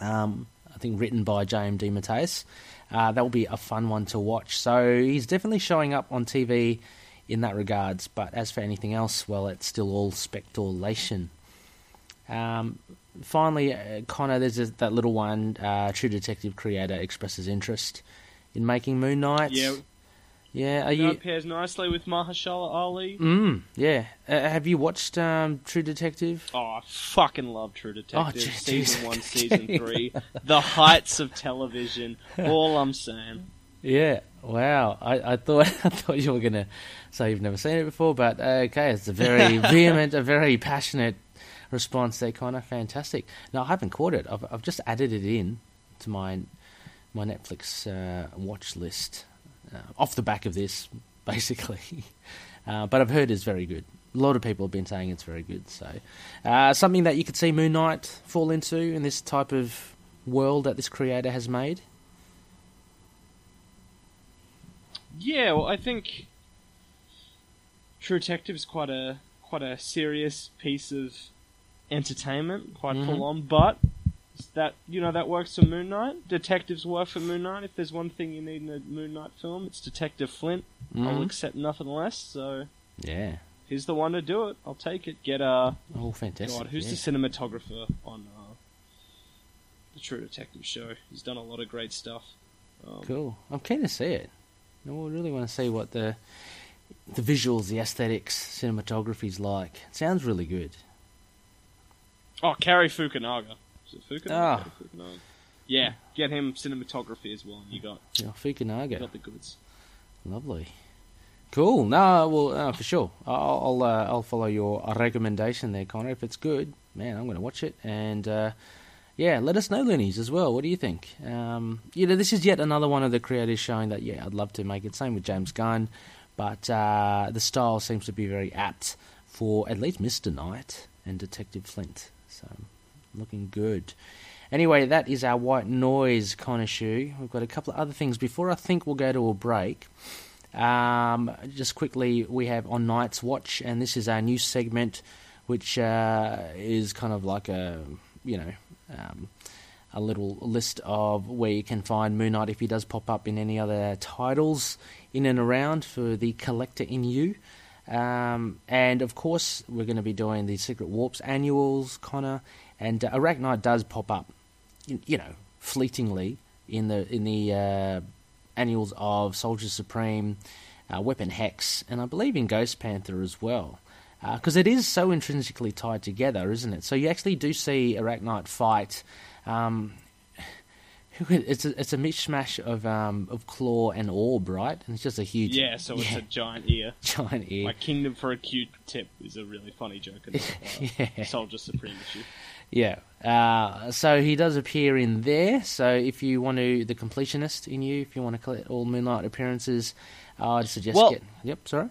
um, I think written by J.M. DeMatteis. Uh, that will be a fun one to watch. So he's definitely showing up on TV in that regards. But as for anything else, well, it's still all speculation. Um, finally, uh, Connor, there's a, that little one. Uh, True Detective creator expresses interest in making Moon Knight. Yeah, yeah. Are you it pairs nicely with Mahershala Ali. Mm, yeah. Uh, have you watched um, True Detective? Oh, I fucking love True Detective. gee- season one, season three, the heights of television. All I'm saying. Yeah. Wow. I, I thought I thought you were gonna say you've never seen it before, but uh, okay, it's a very vehement, a very passionate response there, Connor. Fantastic. No, I haven't caught it. I've I've just added it in to my my Netflix uh, watch list off the back of this, basically. Uh, but I've heard it's very good. A lot of people have been saying it's very good. So, uh, something that you could see Moon Knight fall into in this type of world that this creator has made. Yeah, well, I think True Detective is quite a quite a serious piece of entertainment, quite Mhm. full on. But that you know that works for Moon Knight. Detectives work for Moon Knight. If there's one thing you need in a Moon Knight film, it's Detective Flint. I'll Mhm. accept nothing less. So Yeah. he's the one to do it. I'll take it. Get uh, Oh, fantastic. God, who's yeah. the cinematographer on uh, the True Detective show. He's done a lot of great stuff. Um, Cool. I'm keen to see it. I really want to see what the the visuals, the aesthetics, cinematography's like. It sounds really good. Oh, Cary Fukunaga. Fukunaga? Ah. Fukunaga? Yeah, get him cinematography as well. You got you Fukunaga. got the goods. Lovely. Cool. No, well, uh, for sure. I'll I'll, uh, I'll follow your recommendation there, Connor. If it's good, man, I'm going to watch it. And uh, yeah, let us know, Loonies, as well. What do you think? Um, you know, this is yet another one of the creators showing that yeah, I'd love to make it. Same with James Gunn, but uh, the style seems to be very apt for at least Mister Knight and Detective Flint. So looking good. Anyway, that is our white noise Connor shoe. We've got a couple of other things before I think we'll go to a break. Um, just quickly, we have on Night's Watch, and this is our new segment, which uh, is kind of like a, you know, um, a little list of where you can find Moon Knight if he does pop up in any other titles in and around for the collector in you. Um, and of course, we're going to be doing the Secret Warps annuals, Connor, and uh, Arachknight does pop up, you, you know, fleetingly in the in the uh, annuals of Soldier Supreme, uh, Weapon Hex, and I believe in Ghost Panther as well. Because it is so intrinsically tied together, isn't it? So you actually do see Arachknight fight. Um, it's a, it's a mishmash of um, of claw and orb, right? And it's just a huge Yeah, so it's yeah, a giant ear. giant ear. My Kingdom for a Q-tip is a really funny joke in the uh, Yeah. Soldier Supreme issue. Yeah. Uh, so he does appear in there. So if you want to, the completionist in you, if you want to collect all Moon Knight appearances, uh, I'd suggest Well- get. Yep. Sorry.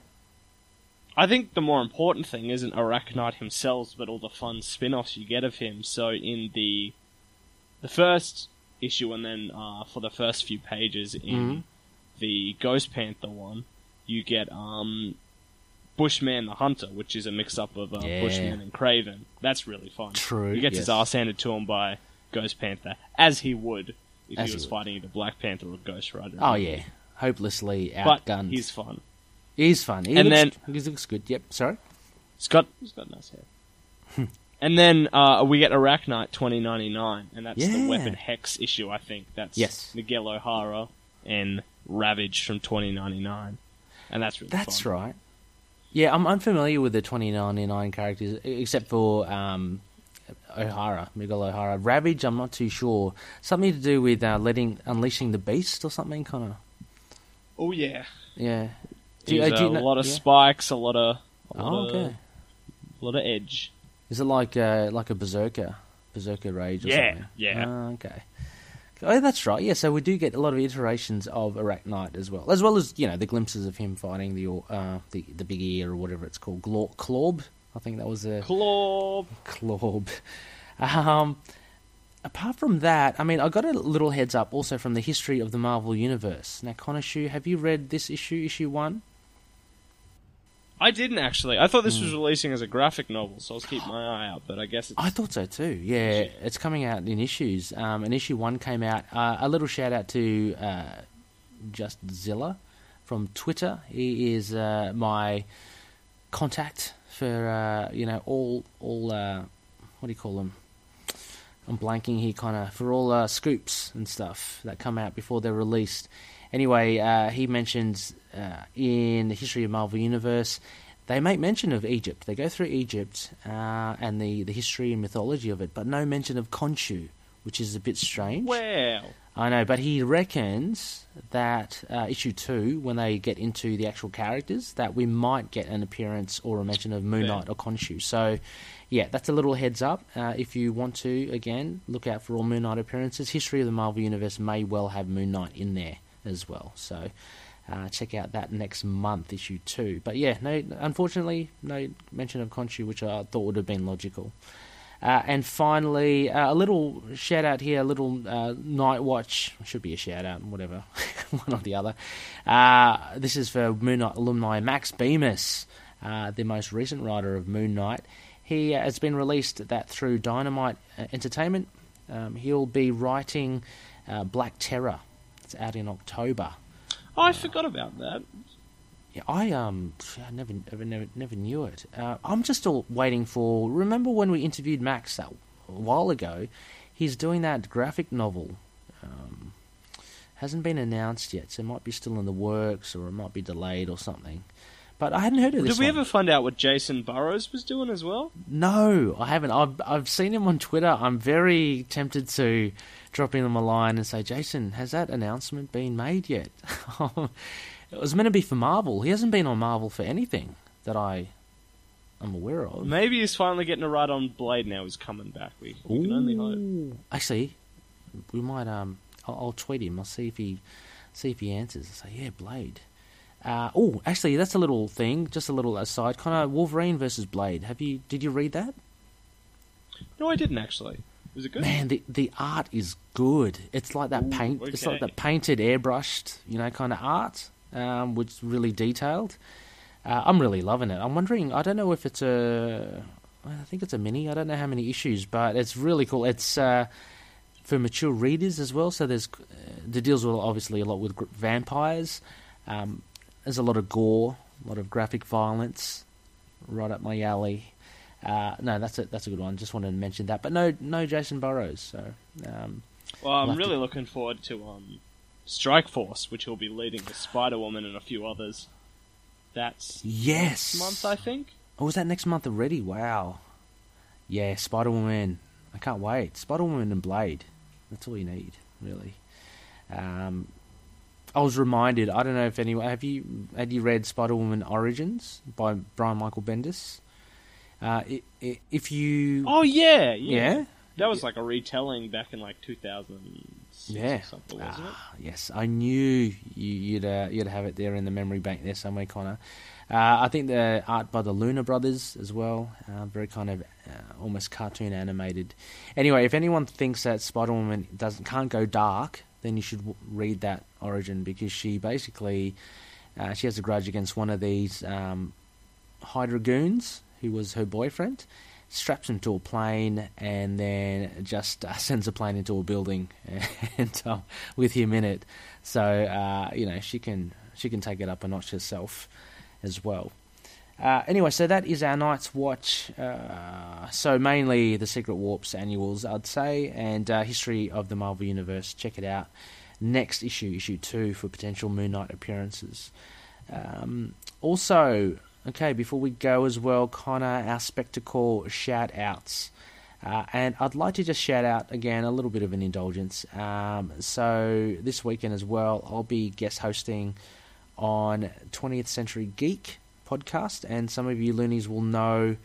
I think the more important thing isn't Arachknight himself, but all the fun spin-offs you get of him. So in the the first issue, and then uh, for the first few pages in Mhm. the Ghost Panther one, you get um, Bushman the Hunter, which is a mix-up of uh, Yeah. Bushman and Kraven. That's really fun. True, He gets his yes. ass handed to him by Ghost Panther, as he would if As he he was would. fighting either Black Panther or Ghost Rider. Oh yeah. Hopelessly but outgunned. he's fun. He's fun. He And looks, he looks good. Yep. Sorry. He's got he's got nice hair. and then uh, we get Arachknight 2099, and that's Yeah. the Weapon Hex issue. I think that's Yes. Miguel O'Hara and Ravage from 2099, and that's really That's fun. right. Yeah, I'm unfamiliar with the 2099 characters except for um, O'Hara, Miguel O'Hara. Ravage, I'm not too sure. Something to do with uh, letting unleashing the beast or something, kind of. Oh yeah, Yeah. He's, uh, uh, a lot of yeah? spikes, a lot of a Oh, okay. of, a lot of edge. Is it like uh, like a berserker, berserker rage or Yeah, something? yeah. Ah, okay. Oh, that's right. Yeah, so we do get a lot of iterations of Arachknight as well, as well as you know the glimpses of him fighting the uh, the the big ear or whatever it's called, Glo- Clawb. I think that was a Claw. Clawb. Um, apart from that, I mean, I got a little heads up also from the history of the Marvel Universe. Now, Conishu, have you read this issue, issue one? I didn't actually. I thought this Hmm. was releasing as a graphic novel, so I was keeping my eye out. But I guess it's I thought so too. Yeah, it's coming out in issues. Um, and issue one came out. Uh, a little shout out to uh, Just Zilla from Twitter. He is uh, my contact for uh, you know all all uh, what do you call them? I'm blanking here, kind of for all uh, scoops and stuff that come out before they're released. Anyway, uh, he mentions uh, in the history of Marvel Universe, they make mention of Egypt. They go through Egypt uh, and the, the history and mythology of it, but no mention of Khonshu, which is a bit strange. well. I know, but he reckons that uh, issue two, when they get into the actual characters, that we might get an appearance or a mention of Moon. Knight or Khonshu. So, yeah, that's a little heads up. Uh, if you want to, again, look out for all Moon Knight appearances. History of the Marvel Universe may well have Moon Knight in there as well. So, uh, check out that next month, issue two. But yeah, no, unfortunately, no mention of Khonshu, which I thought would have been logical. Uh, and finally, uh, a little shout out here, a little uh, night watch. Should be a shout out, whatever, one or the other. Uh, this is for Moon Knight alumni Max Bemis, uh, the most recent writer of Moon Knight. He has been released that through Dynamite uh, Entertainment. Um, he'll be writing Black Terror. It's out in October. I forgot about that. Yeah, I um, I never, never, never, never knew it. Uh, I'm just still waiting for. Remember when we interviewed Max that a while ago? he's doing that graphic novel. Um, hasn't been announced yet, so it might be still in the works, or it might be delayed or something. But I hadn't heard of this. Did we one. ever find out what Jacen Burrows was doing as well? No, I haven't. I've I've seen him on Twitter. I'm very tempted to drop him a line and say, Jason, has that announcement been made yet? it was meant to be for Marvel. He hasn't been on Marvel for anything that I am aware of. Maybe he's finally getting a ride on Blade now. He's coming back. We, we can only hope. Actually, we might. Um, I'll, I'll tweet him. I'll see if he see if he answers. I'll say, yeah, Blade. Uh, oh, actually, that's a little thing. Just a little aside. Kind of Wolverine versus Blade. Have you? Did you read that? No, I didn't actually. Was it good? Man, the the art is good. It's like that Ooh, paint. It's like that painted, airbrushed, you know, kind of art, um, which is really detailed. Uh, I'm really loving it. I'm wondering. I don't know if it's a. I think it's a mini. I don't know how many issues, but it's really cool. It's uh, for mature readers as well. So there's uh, the deals with obviously a lot with gr- vampires. Um, there's a lot of gore, a lot of graphic violence, right up my alley. Uh, no, that's a that's a good one. Just wanted to mention that, but no, no Jacen Burrows. So um, Well, I'm really to- looking forward to um, Strike Force, which he'll be leading with Spider Woman and a few others. That's yes, next month, I think. Oh, was that next month already? Wow. Yeah, Spider Woman. I can't wait. Spider Woman and Blade. That's all you need, really. Um, I was reminded. I don't know if anyone have you had you read Spider Woman Origins by Brian Michael Bendis. Uh, if you, Oh yeah, yeah. yeah, That was like a retelling back in like 2000. yeah, or something, wasn't it? Ah, yes, I knew you, you'd uh, you'd have it there in the memory bank there somewhere, Connor. Uh, I think the art by the Luna Brothers as well, uh, very kind of uh, almost cartoon animated. Anyway, if anyone thinks that Spider Woman doesn't can't go dark, then you should w- read that origin because she basically uh, she has a grudge against one of these um, Hydra goons who was her boyfriend. Straps him to a plane and then just uh, sends a plane into a building and um, with him in it. So uh, you know she can she can take it up a notch herself as well. Uh, anyway, so that is our night's watch. Uh, so mainly the Secret Warps annuals, I'd say, and uh, history of the Marvel Universe. Check it out. Next issue, issue two, for potential Moon Knight appearances. Um, also, okay, before we go as well, Connor, our spectacle shout outs. Uh, and I'd like to just shout out again a little bit of an indulgence. Um, so this weekend as well, I'll be guest hosting on 20th Century Geek podcast, and some of you loonies will know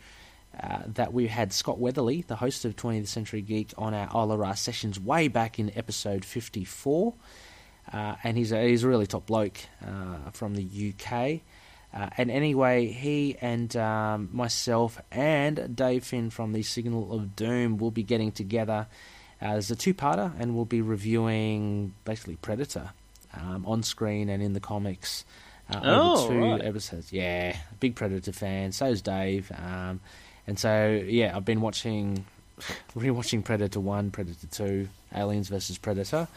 uh, that we had Scott Weatherly, the host of 20th Century Geek, on our Olara sessions way back in episode 54. Uh, and he's a, he's a really top bloke uh, from the UK. Uh, and anyway, he and um, myself and Dave Finn from the Signal of Doom will be getting together as a two-parter, and we'll be reviewing basically Predator um, on screen and in the comics. Uh, Oh, over two right. episodes. Yeah, big Predator fan. So's Dave. Um, and so yeah, I've been watching, rewatching Predator One, Predator Two, Aliens versus Predator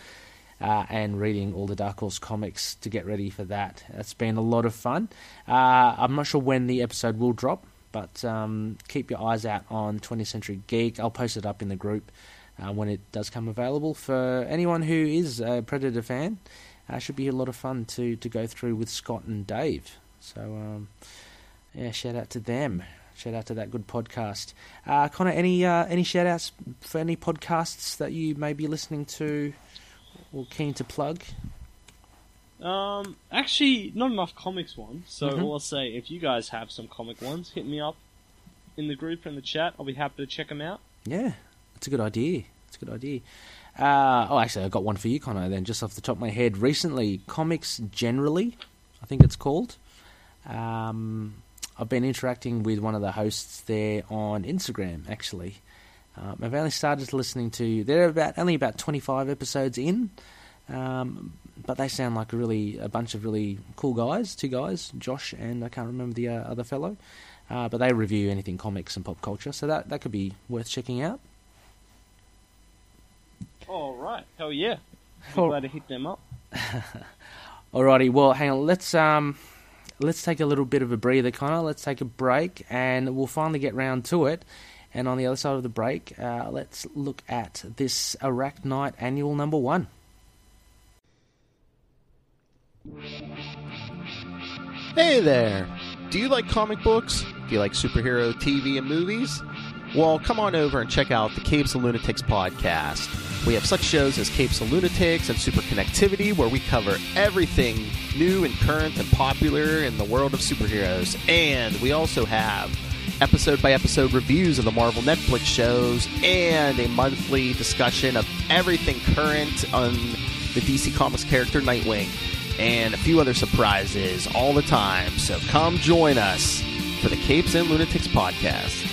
uh, and reading all the Dark Horse comics to get ready for that. It's been a lot of fun. Uh, I'm not sure when the episode will drop, but um, keep your eyes out on 20th Century Geek. I'll post it up in the group uh, when it does come available for anyone who is a Predator fan. Uh, should be a lot of fun to, to go through with Scott and Dave. So, um, yeah, shout out to them. Shout out to that good podcast. Uh, Connor, any uh, any shout outs for any podcasts that you may be listening to or keen to plug? Um, actually, not enough comics ones. So Mhm. all I'll say, if you guys have some comic ones, hit me up in the group in the chat. I'll be happy to check them out. Yeah, that's a good idea. It's a good idea. Uh, oh, actually, I got one for you, Connor. Then, just off the top of my head, recently, comics generally, I think it's called. Um, I've been interacting with one of the hosts there on Instagram. Actually, um, I've only started listening to. They're about only about twenty five episodes in, um, but they sound like a really a bunch of really cool guys. Two guys, Josh and I can't remember the uh, other fellow. Uh, but they review anything comics and pop culture, so that that could be worth checking out. All right, hell yeah! Oh. glad to hit them up. Alrighty, well, hang on. Let's um, let's take a little bit of a breather, Connor. Let's take a break, and we'll finally get round to it. And on the other side of the break, uh, let's look at this Arachknight Annual Number One. Hey there! Do you like comic books? Do you like superhero TV and movies? Well, come on over and check out the Capes and Lunatics podcast. We have such shows as Capes and Lunatics and Super Connectivity, where we cover everything new and current and popular in the world of superheroes. And we also have episode by episode reviews of the Marvel Netflix shows and a monthly discussion of everything current on the DC Comics character Nightwing and a few other surprises all the time. So come join us for the Capes and Lunatics podcast.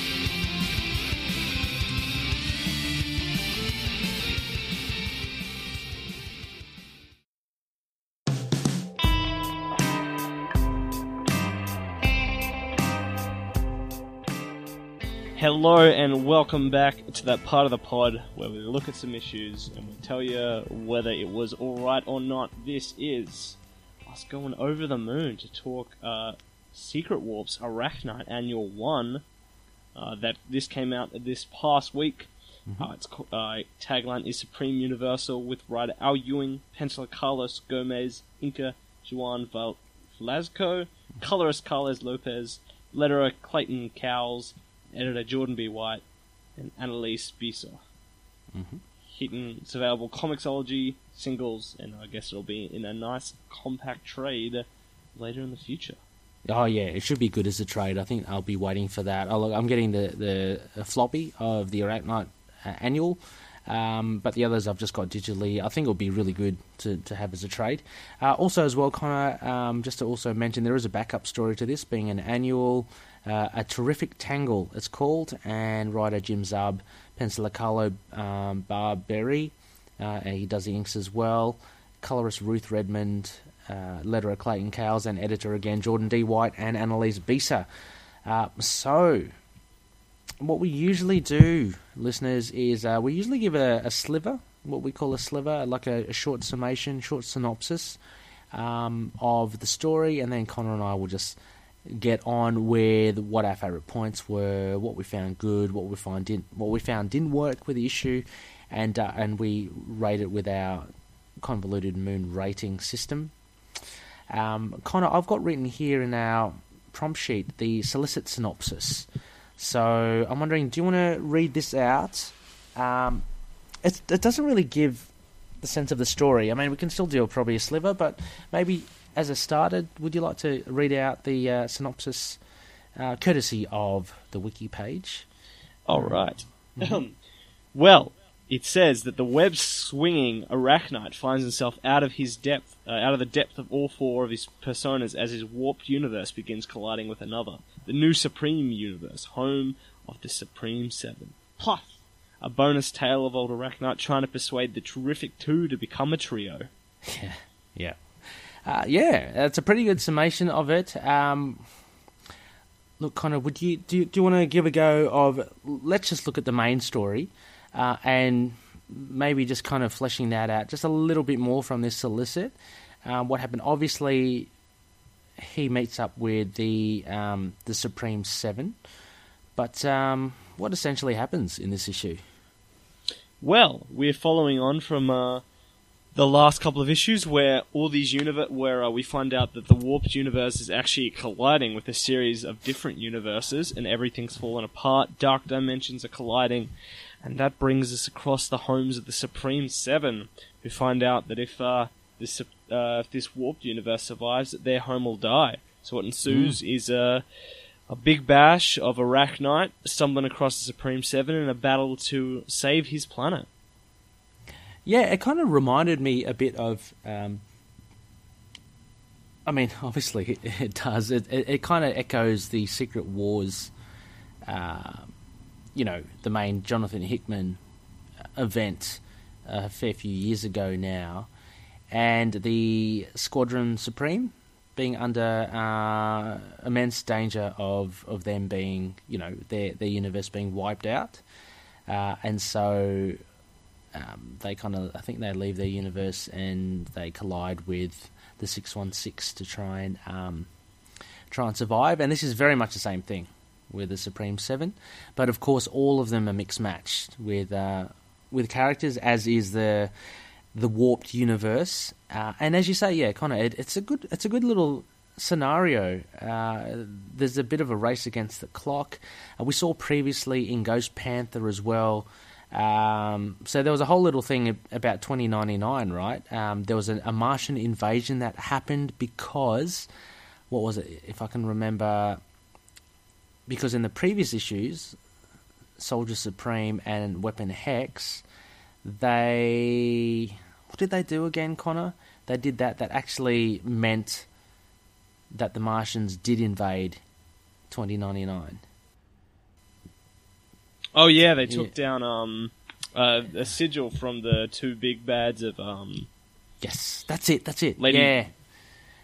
Hello and welcome back to that part of the pod where we look at some issues and we tell you whether it was alright or not. This is us going over the moon to talk uh, Secret Warps Arachknight Annual 1. Uh, that this came out this past week. Uh, its uh, tagline is Supreme Universal with writer Al Ewing, penciler Carlos Gomez, inker Juan Val- Velasco, colorist Carlos Lopez, letterer Clayton Cowles, editor Jordan D. White, and Annalise Bissa. Hitting it's available Comixology, singles, and I guess it'll be in a nice compact trade later in the future. Oh yeah, it should be good as a trade. I think I'll be waiting for that. Oh, look, I'm getting the the floppy of the Arachknight uh, annual, um, but the others I've just got digitally. I think it'll be really good to, to have as a trade. Uh, also, as well, Connor, um, just to also mention, there is a backup story to this, being an annual, uh, a terrific tangle. It's called, and writer Jim Zub, penciler Carlo um, Barberi, uh, he does the inks as well. Colorist Ruth Redmond, uh, letterer Clayton Cowles, and editor again Jordan D. White and Annalise Bissa. Uh, so, what we usually do, listeners, is uh, we usually give a, a sliver, what we call a sliver, like a, a short summation, short synopsis um, of the story, and then Connor and I will just get on with what our favourite points were, what we found good, what we find didn't, what we found didn't work with the issue, and uh, and we rate it with our convoluted moon rating system. Um, Connor, I've got written here in our prompt sheet the solicit synopsis. So I'm wondering, do you want to read this out? Um, it, it doesn't really give the sense of the story. I mean, we can still do probably a sliver, but maybe as a starter, would you like to read out the uh, synopsis, uh, courtesy of the wiki page? All right. well, it says that the web swinging arachknight finds himself out of his depth, uh, out of the depth of all four of his personas as his warped universe begins colliding with another, the new Supreme Universe, home of the Supreme Seven. Plus, a bonus tale of old arachknight trying to persuade the terrific two to become a trio. Yeah, yeah, uh, yeah. That's a pretty good summation of it. Um, look, Connor, would you do? You, do you want to give a go of? Let's just look at the main story, uh, and maybe just kind of fleshing that out just a little bit more from this solicit. Um, what happened? Obviously, he meets up with the um, the Supreme Seven, but um, what essentially happens in this issue? Well, we're following on from uh, the last couple of issues where all these universe, where uh, we find out that the warped universe is actually colliding with a series of different universes, and everything's fallen apart. Dark dimensions are colliding, and that brings us across the homes of the Supreme Seven, who find out that if uh, this uh, if this warped universe survives, that their home will die. So what ensues is a a big bash of Arachknight stumbling across the Supreme Seven in a battle to save his planet. Yeah, it kind of reminded me a bit of. Um, I mean, obviously it, it does. It, it, it kind of echoes the Secret Wars. Uh, you know, the main Jonathan Hickman event a fair few years ago now, and the Squadron Supreme being under uh, immense danger of, of them being, you know, their their universe being wiped out, uh, and so um, they kind of, I think they leave their universe and they collide with the six one six to try and um, try and survive. And this is very much the same thing. with the Supreme Seven, but of course all of them are mixed matched with uh, with characters, as is the the warped universe. Uh, and as you say, yeah, Connor, it, it's a good it's a good little scenario. Uh, there's a bit of a race against the clock. Uh, we saw previously in Ghost Panther as well. Um, so there was a whole little thing about 2099, right? Um, there was a, a, Martian invasion that happened because, what was it? If I can remember, because in the previous issues, Soldier Supreme and Weapon Hex, they what did they do again, Connor? They did that. That actually meant that the Martians did invade 2099. Oh yeah, they took yeah. down um uh, a sigil from the two big bads of um. Yes, that's it. That's it. Lady, yeah.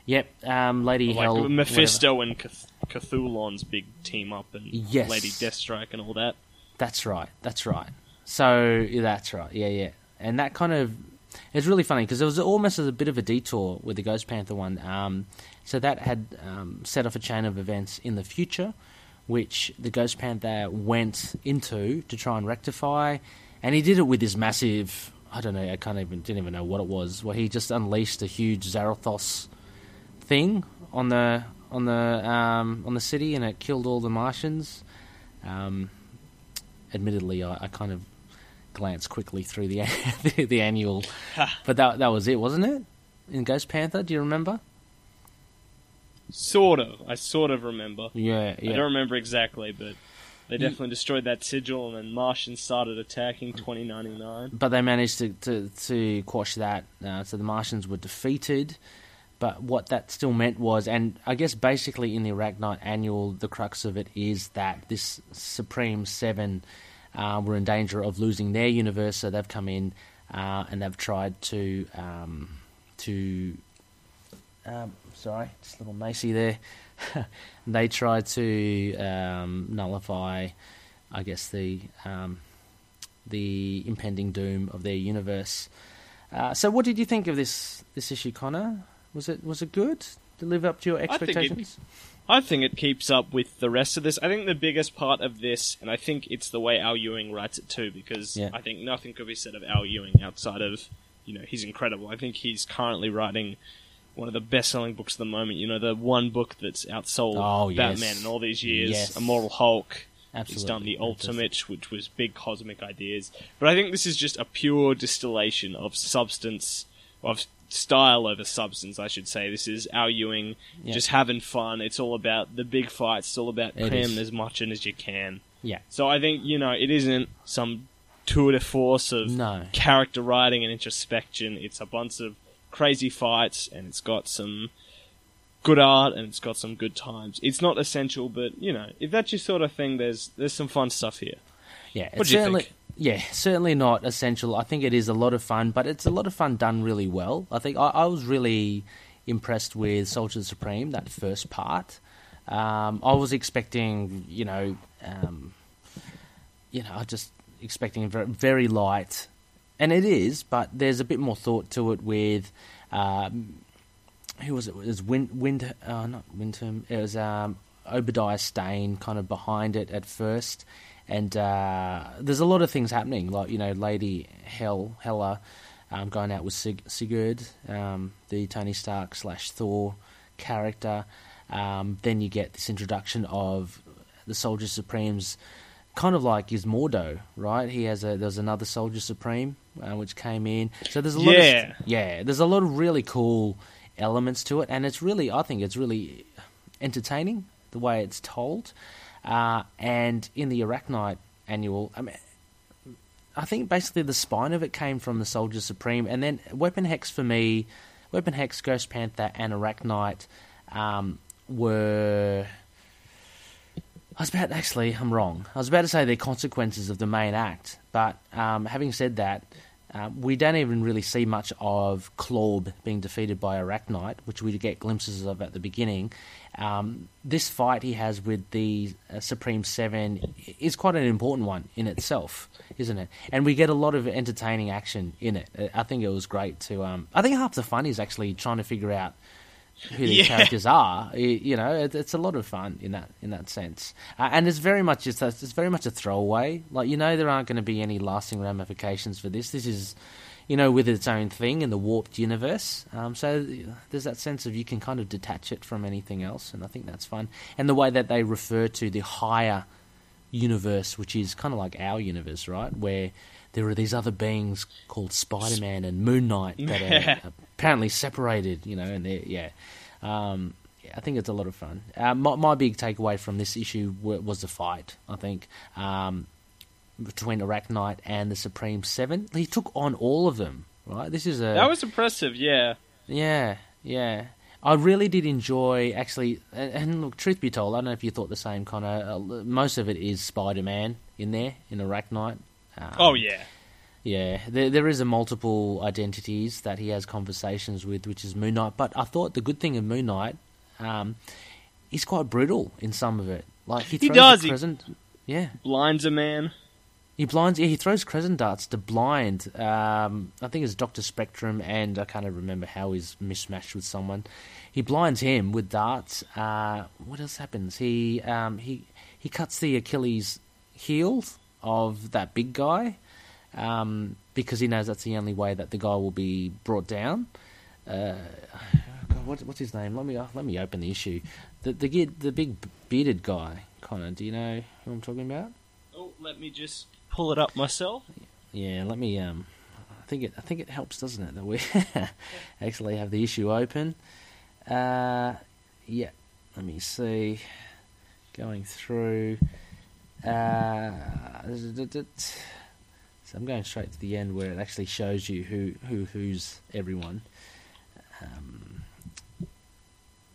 Yep. Um, Lady like Hell, Mephisto whatever. and Cth- Cthulhu's big team up, and yes. Lady Deathstrike and all that. That's right. That's right. So that's right. Yeah, yeah. And that kind of it's really funny because it was almost as a bit of a detour with the Ghost Panther one. Um, so that had um, set off a chain of events in the future, which the Ghost Panther went into to try and rectify, and he did it with this massive. I don't know. I can't even didn't even know what it was. Where he just unleashed a huge Zarathos thing on the on the um, on the city, and it killed all the Martians. Um, admittedly, I, I, kind of glanced quickly through the the, the annual, but that that was it, wasn't it? In Ghost Panther, do you remember? Sort of. I sort of remember. Yeah, yeah. I don't remember exactly, but they definitely destroyed that sigil, and then Martians started attacking 2099. But they managed to to, to quash that. Uh, so the Martians were defeated. But what that still meant was, and I guess basically in the Arachknight Annual, the crux of it is that this Supreme Seven uh, were in danger of losing their universe, so they've come in uh, and they've tried to um, to um, sorry, just a little Macy there. they tried to um, nullify, I guess, the um, the impending doom of their universe. Uh, so, what did you think of this this issue, Connor? Was it was it good? To live up to your expectations? I think it keeps up with the rest of this. I think the biggest part of this, and I think it's the way Al Ewing writes it too, because yeah. I think nothing could be said of Al Ewing outside of, you know, he's incredible. I think he's currently writing one of the best-selling books at the moment. You know, the one book that's outsold oh, yes. Batman in all these years, yes. Immortal Hulk. Absolutely. He's done the Ultimate, which was big cosmic ideas. But I think this is just a pure distillation of substance, of style over substance, I should say. This is Al Ewing yep. just having fun. It's all about the big fights. It's all about cramming as much in as you can. Yeah. So I think you know it isn't some tour de force of no. character writing and introspection. It's a bunch of crazy fights and it's got some good art and it's got some good times. It's not essential, but you know, if that's your sort of thing, there's there's some fun stuff here. Yeah, what do you think? Yeah, certainly not essential. I think it is a lot of fun, but it's a lot of fun done really well. I think I, I was really impressed with Soldier Supreme that first part. Um, I was expecting, you know, um, you know, I just expecting very, very light, and it is, but there's a bit more thought to it with. Um, who was it? It was Wind, uh, not Windham. It was um, Obadiah Stane, kind of behind it at first, and uh, there's a lot of things happening, like you know, Lady Hell Hela um, going out with Sig- Sigurd, um, the Tony Stark slash Thor character. Um, then you get this introduction of the Soldier Supremes, kind of like his Mordo, right? He has a there's another Soldier Supreme uh, which came in. So there's a lot yeah. of yeah, there's a lot of really cool elements to it, and it's really I think it's really entertaining the way it's told. Uh, and in the Arachknight annual, I mean, I think basically the spine of it came from the Soldier Supreme, and then Weapon Hex for me, Weapon Hex, Ghost Panther, and Arachknight um, were. I was about actually, I'm wrong. I was about to say the consequences of the main act, but um, having said that, uh, we don't even really see much of Klaub being defeated by Arachknight, which we get glimpses of at the beginning. Um, this fight he has with the uh, Supreme Seven is quite an important one in itself, isn't it? And we get a lot of entertaining action in it. I think it was great to. Um, I think half the fun is actually trying to figure out who these Yeah. characters are. You know, it, it's a lot of fun in that in that sense, uh, and it's very much it's, a, it's very much a throwaway. Like you know, there aren't going to be any lasting ramifications for this. This is, you know, with its own thing in the warped universe. Um, so there's that sense of you can kind of detach it from anything else, and I think that's fun. And the way that they refer to the higher universe, which is kind of like our universe, right? Where there are these other beings called Spider Man and Moon Knight that are apparently separated, you know, and they're, yeah. Um, yeah, I think it's a lot of fun. Uh, my, my big takeaway from this issue wa- was the fight, I think, um, between Arachknight and the Supreme Seven. He took on all of them, right? This is a. That was impressive, yeah. Yeah, yeah. I really did enjoy actually, and, and look, truth be told, I don't know if you thought the same, Connor. Uh, most of it is Spider Man in there in Arachknight. Um, Oh yeah. yeah. There there is a multiple identities that he has conversations with, which is Moon Knight. But I thought the good thing of Moon Knight, um, he's quite brutal in some of it. Like he He does, he-. Yeah, Blinds a man. he blinds. Yeah, he throws crescent darts to blind. Um, I think it's Doctor Spectrum, and I can't remember how he's mismatched with someone. He blinds him with darts. Uh, what else happens? He um, he he cuts the Achilles heel of that big guy um, because he knows that's the only way that the guy will be brought down. Uh, God, what, what's his name? Let me uh, let me open the issue. The the the big bearded guy, Connor. Do you know who I'm talking about? Oh, let me just pull it up myself. Yeah, let me. Um, I think it. I think it helps, doesn't it, that we actually have the issue open. Uh, yeah. Let me see. Going through. Uh, so I'm going straight to the end where it actually shows you who who who's everyone. Um,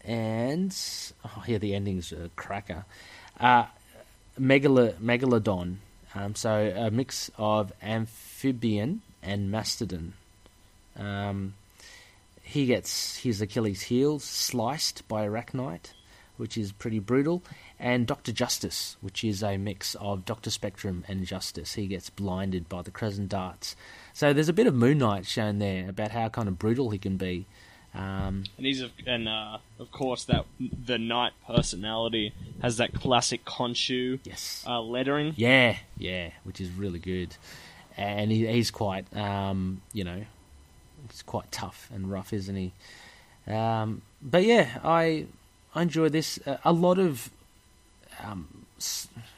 and oh yeah, the ending's a cracker. Uh, Megalo- megalodon. Um, so a mix of amphibian and mastodon. Um, he gets his Achilles heel sliced by arachknight, which is pretty brutal, and Doctor Justice, which is a mix of Doctor Spectrum and Justice. He gets blinded by the crescent darts. So there's a bit of Moon Knight shown there about how kind of brutal he can be. Um, And he's a, and uh, of course that the knight personality has that classic Khonshu yes. uh, lettering. Yeah, yeah, which is really good, and he, he's quite, um, you know, he's quite tough and rough, isn't he? Um, but yeah, I I enjoy this. Uh, a lot of, um,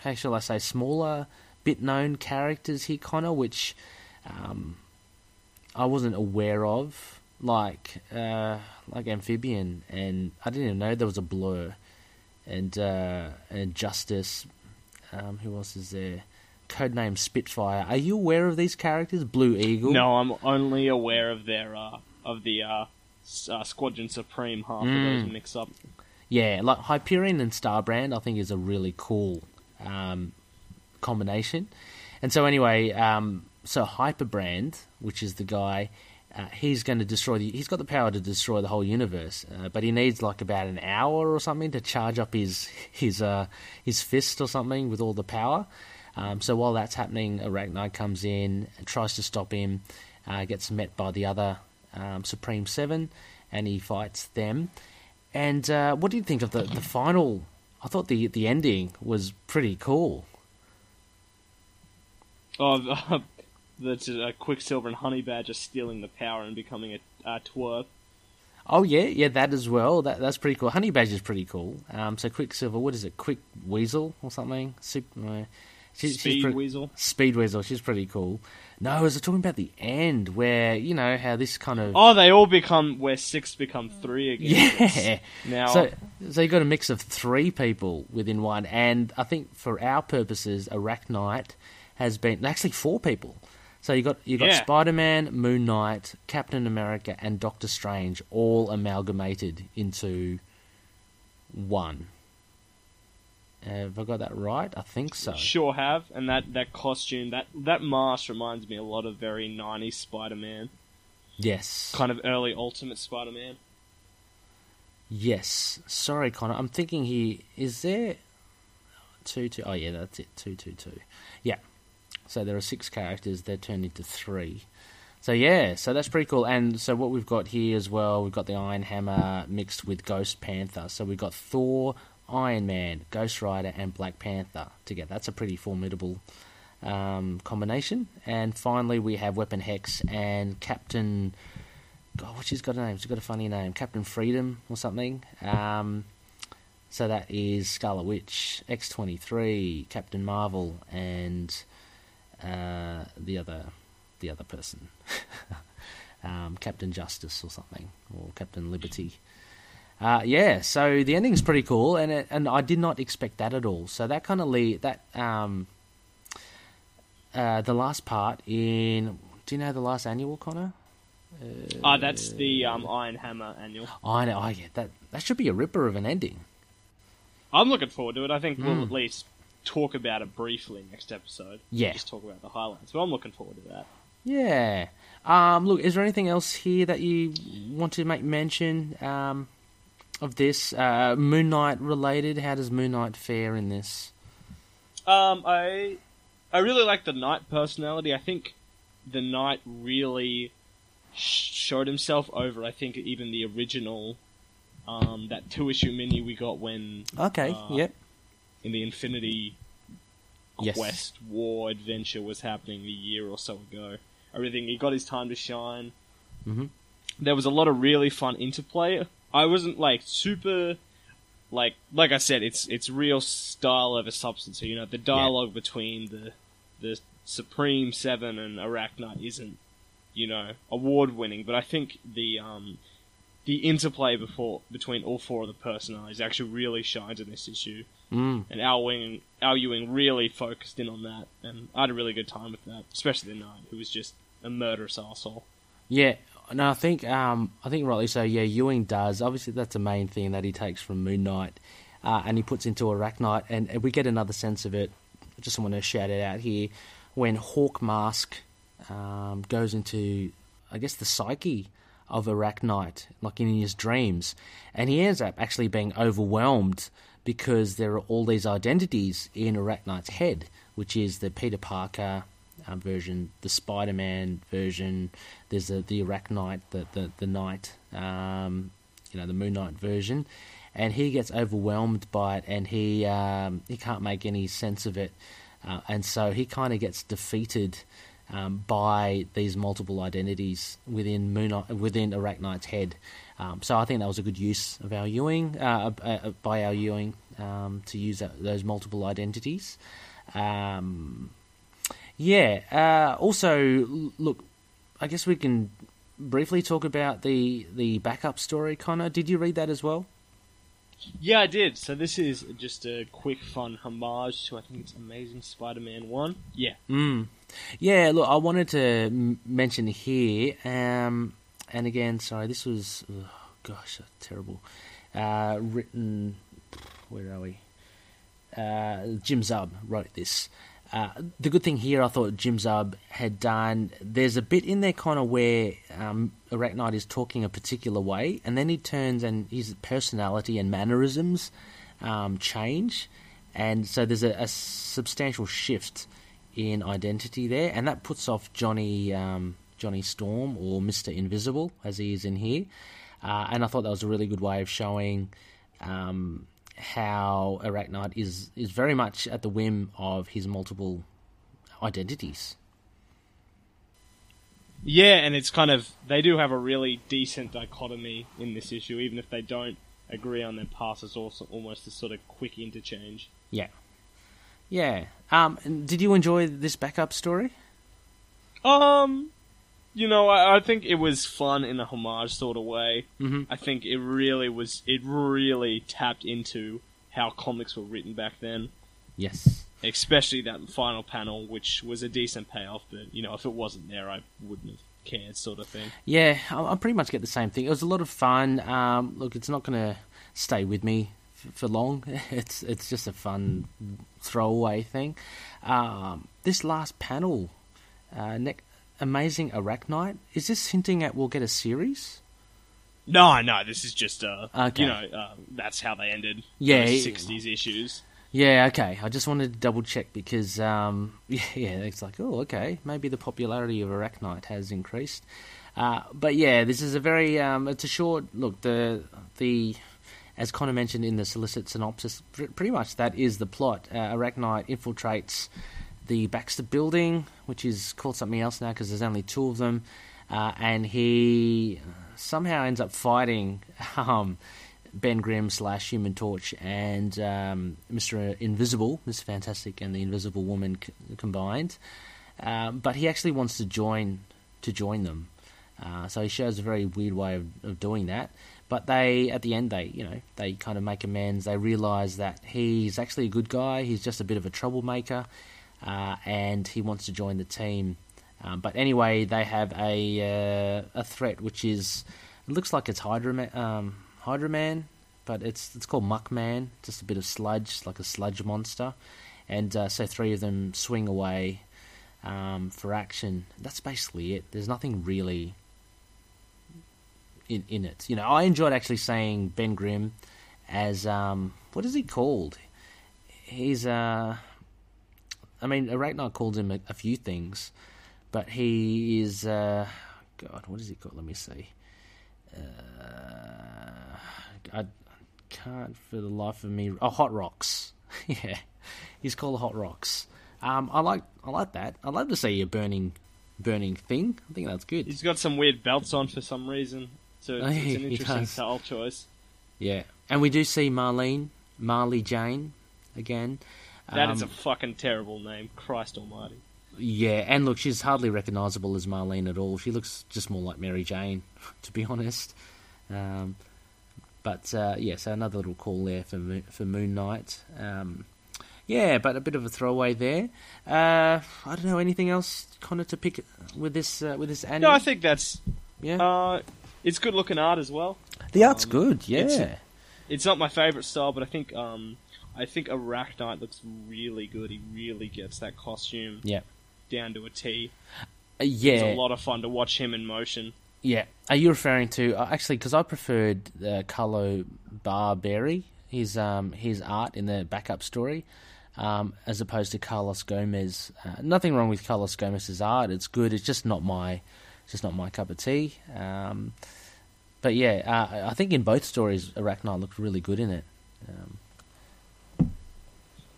how shall I say, smaller, bit known characters here, Connor, which um, I wasn't aware of, like uh, like amphibian, and I didn't even know there was a blur, and uh, and justice. Um, who else is there? Codename Spitfire. Are you aware of these characters? Blue Eagle. No, I'm only aware of their uh, of the uh, uh, Squadron Supreme half of Mm. those mix up. Yeah, like Hyperion and Starbrand, I think is a really cool um, combination. And so anyway, um, so Hyperbrand, which is the guy, uh, he's going to destroy the. He's got the power to destroy the whole universe, uh, but he needs like about an hour or something to charge up his his uh, his fist or something with all the power. Um, so while that's happening, Arachknight comes in tries to stop him. Uh, gets met by the other um, Supreme Seven, and he fights them. And uh, what do you think of the, the final? I thought the the ending was pretty cool. Of uh, that's uh, Quicksilver and Honey Badger stealing the power and becoming a uh, twerp. Oh yeah, yeah, that as well. That that's pretty cool. Honey Badger's pretty cool. Um, so Quicksilver, what is it? Quick Weasel or something? Super, she- she's Speed Weasel. Speed Weasel. She's pretty cool. No, I was talking about the end where you know how this kind of Oh, they all become where six become three again. yeah. Now, So, so you got a mix of three people within one, and I think for our purposes, Arachknight has been actually four people. So you got you got Yeah. Spider Man, Moon Knight, Captain America, and Doctor Strange all amalgamated into one. Have I got that right? I think so. sure have, and that, that costume, that that mask reminds me a lot of very '90s Spider-Man, Yes. kind of early Ultimate Spider-Man. Yes. Sorry, Connor. I'm thinking here. Is there two? Two? Oh, yeah, that's it. Two, two, two. Yeah. So there are six characters. They're turned into three. So yeah, so that's pretty cool. And so what we've got here as well, we've got the Iron Hammer mixed with Ghost Panther. So we've got Thor, Iron Man, Ghost Rider, and Black Panther together. That's a pretty formidable um, combination. And finally, we have Weapon Hex and Captain. God, what's she's got a name? She's got a funny name, Captain Freedom or something. Um, so that is Scarlet Witch, X twenty three, Captain Marvel, and uh, the other the other person, um, Captain Justice or something, or Captain Liberty. Uh, yeah, so the ending's pretty cool, and it, and I did not expect that at all. So that kind of lead that um, uh, the last part in. Do you know the last annual, Connor? Ah, that's the um, Iron Hammer annual. I know. I get that. That should be a ripper of an ending. I'm looking forward to it. I think we'll Mm. at least talk about it briefly next episode. Yeah. Just talk about the highlights. But I'm looking forward to that. Yeah. Um, look, is there anything else here that you want to make mention um, of this uh, Moon Knight related? How does Moon Knight fare in this? Um, I I really like the Knight personality. I think the Knight really sh- showed himself over. I think even the original, um, that two issue mini we got when Okay. Uh, yep. in the Infinity Yes. Quest War adventure was happening a year or so ago. Everything he got his time to shine. Mhm. There was a lot of really fun interplay. I wasn't like super like like I said, it's it's real style over substance. So, you know, the dialogue between the the Supreme Seven and Arachknight isn't, you know, award winning, but I think the um the interplay before between all four of the personalities actually really shines in this issue Mm. and Al Ewing, Al Ewing really focused in on that, and I had a really good time with that, especially the Knight, who was just a murderous asshole. Yeah. No, I think um, I think rightly so. Yeah, Ewing does. Obviously, that's the main thing that he takes from Moon Knight, uh, and he puts into Arachknight, and, and we get another sense of it. I just want to shout it out here when Hawk Mask um, goes into, I guess, the psyche of Arachknight, like in his dreams, and he ends up actually being overwhelmed because there are all these identities in Arachknight's head, which is the Peter Parker version, the Spider-Man version. There's the the Arachknight, the the the Knight, um, you know, the Moon Knight version, and he gets overwhelmed by it, and he um, he can't make any sense of it, uh, and so he kind of gets defeated. Um, by these multiple identities within Moon within Arachknight's head, um, so I think that was a good use of Al Ewing uh, uh, by Al Ewing um, to use that, those multiple identities. Um, yeah. Uh, also, look, I guess we can briefly talk about the the backup story. Connor, did you read that as well? Yeah, I did. So this is just a quick, fun homage to I think it's Amazing Spider-Man One. Yeah, Mm. Yeah. Look, I wanted to m- mention here, um, and again, sorry, this was, oh, gosh, terrible. Uh, written, where are we? Uh, Jim Zub wrote this. Uh, the good thing here, I thought Jim Zub had done. There's a bit in there, kind of where um, Arachknight is talking a particular way, and then he turns and his personality and mannerisms um, change, and so there's a, a substantial shift in identity there, and that puts off Johnny um, Johnny Storm or Mister Invisible as he is in here. Uh, and I thought that was a really good way of showing um, how Arachknight is is very much at the whim of his multiple identities. yeah, and it's kind of they do have a really decent dichotomy in this issue, even if they don't agree on their paths. It's also almost a sort of quick interchange. Yeah, yeah. Um, did you enjoy this backup story? Um, you know, I, I think it was fun in a homage sort of way. Mhm. I think it really was. It really tapped into how comics were written back then, Yes. especially that final panel, which was a decent payoff. But you know, if it wasn't there, I wouldn't have cared, sort of thing. Yeah, I, I pretty much get the same thing. It was a lot of fun. Um, look, it's not going to stay with me f- for long. It's it's just a fun throwaway thing. Um, this last panel, uh, ne- amazing Arachknight. Is this hinting at we'll get a series? No, no, this is just uh, Okay. you know, uh, that's how they ended. Yeah, '60s issues. Yeah, okay. I just wanted to double check because, um, yeah, yeah, it's like, oh, okay, maybe the popularity of Arachknight has increased. Uh, but yeah, this is a very, um, it's a short look. The the as Connor mentioned in the solicit synopsis, pr- pretty much that is the plot. Uh, Arachknight infiltrates the Baxter building, which is called something else now because there's only two of them, uh, and he somehow ends up fighting um, Ben Grimm slash Human Torch and um, Mr. Invisible, Mr. Fantastic, and the Invisible Woman c- combined. Um, but he actually wants to join to join them. Uh, so he shows a very weird way of, of doing that. But they, at the end, they you know they kind of make amends. They realise that he's actually a good guy. He's just a bit of a troublemaker, uh, and he wants to join the team. Um, but anyway, they have a uh, a threat which is it looks like it's Hydra Man, um, Hydra Man, but it's it's called Muck Man. Just a bit of sludge, like a sludge monster. And uh, so three of them swing away um, for action. That's basically it. There's nothing really in in it. You know, I enjoyed actually saying Ben Grimm as um, what is he called? He's uh, I mean, Arachknight called him a, a few things, but he is uh, God. What is he called? Let me see. Uh, I can't for the life of me. Oh, Hot Rocks. yeah, he's called Hot Rocks. Um, I like I like that. I'd love to see a burning burning thing. I think that's good. He's got some weird belts on for some reason, so it's, it's an interesting style choice. Yeah, and we do see Marlene, Marley Jane, again. That is Um, a fucking terrible name. Christ Almighty. Yeah, and look, she's hardly recognisable as Marlene at all. She looks just more like Mary Jane, to be honest. Um, but uh, yeah, so another little call there for for Moon Knight. Um, yeah, but a bit of a throwaway there. Uh, I don't know anything else, Connor, to pick with this uh, with this anime. No, I think that's yeah, uh, it's good looking art as well. the art's um, good. Yeah, it's- It's not my favorite style, but I think um, I think Arachknight looks really good. He really gets that costume yeah, down to a T. Uh, It's yeah. a lot of fun to watch him in motion. Yeah. Are you referring to uh, actually? Because I preferred uh, Carlo Barberi, his um, his art in the backup story, um, as opposed to Carlos Gomez. Uh, nothing wrong with Carlos Gomez's art; it's good. It's just not my, just not my cup of tea. Um, but yeah, uh, I think in both stories, Arachknight looked really good in it. Um,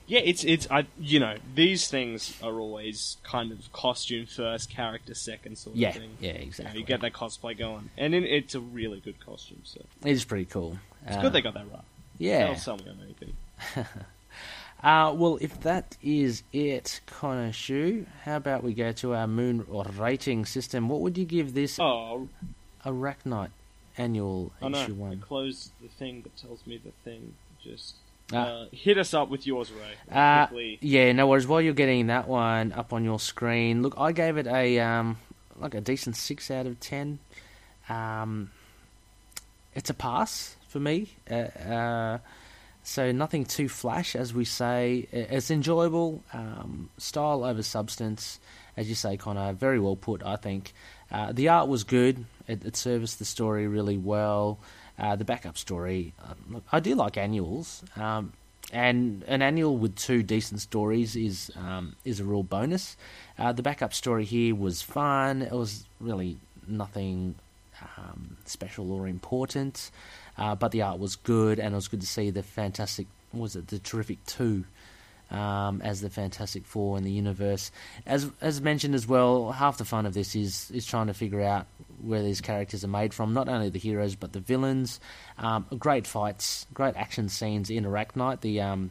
Yeah, it's it's I you know these things are always kind of costume first, character second sort yeah, of thing. yeah, You, know, exactly. you get that cosplay going, and it, it's a really good costume. So It is pretty cool. it's Uh, good they got that right. yeah. That'll sell me on anything. Uh, well, if that is it, Connor Shu, how about we go to our moon rating system? What would you give this Oh, Arachknight annual I know. issue I one? closed the thing that tells me the thing. Just. Uh, hit us up with yours, Ray. Uh, yeah, no worries. While you're getting that one up on your screen, look, I gave it a um, like a decent six out of ten. Um, it's a pass for me. Uh, uh, so nothing too flash, as we say. It's enjoyable. Um, style over substance, as you say, Connor. Very well put, I think. Uh, the art was good. It, it serviced the story really well. Uh, the backup story, uh, look, I do like annuals, um, and an annual with two decent stories is um, is a real bonus. Uh, the backup story here was fun. It was really nothing um, special or important, uh, but the art was good, and it was good to see the fantastic. Was it the terrific two? Um, as the Fantastic Four in the universe. As as mentioned as well, half the fun of this is is trying to figure out where these characters are made from. Not only the heroes but the villains. Um, great fights, great action scenes in Arachknight. The um,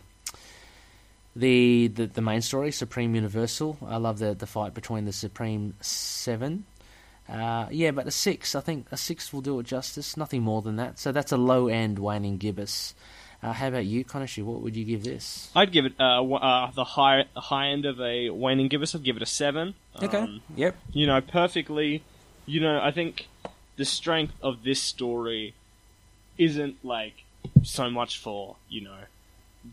the, the the main story, Supreme Universal. I love the the fight between the Supreme Seven. Uh, yeah, but a six, I think a six will do it justice. Nothing more than that. So that's a low end waning gibbous. Uh, how about you, Konoshi? What would you give this? I'd give it uh, uh, the high high end of a waning gibbous. I'd give it a seven. Okay. Um, yep. you know, perfectly. You know, I think the strength of this story isn't like so much for you know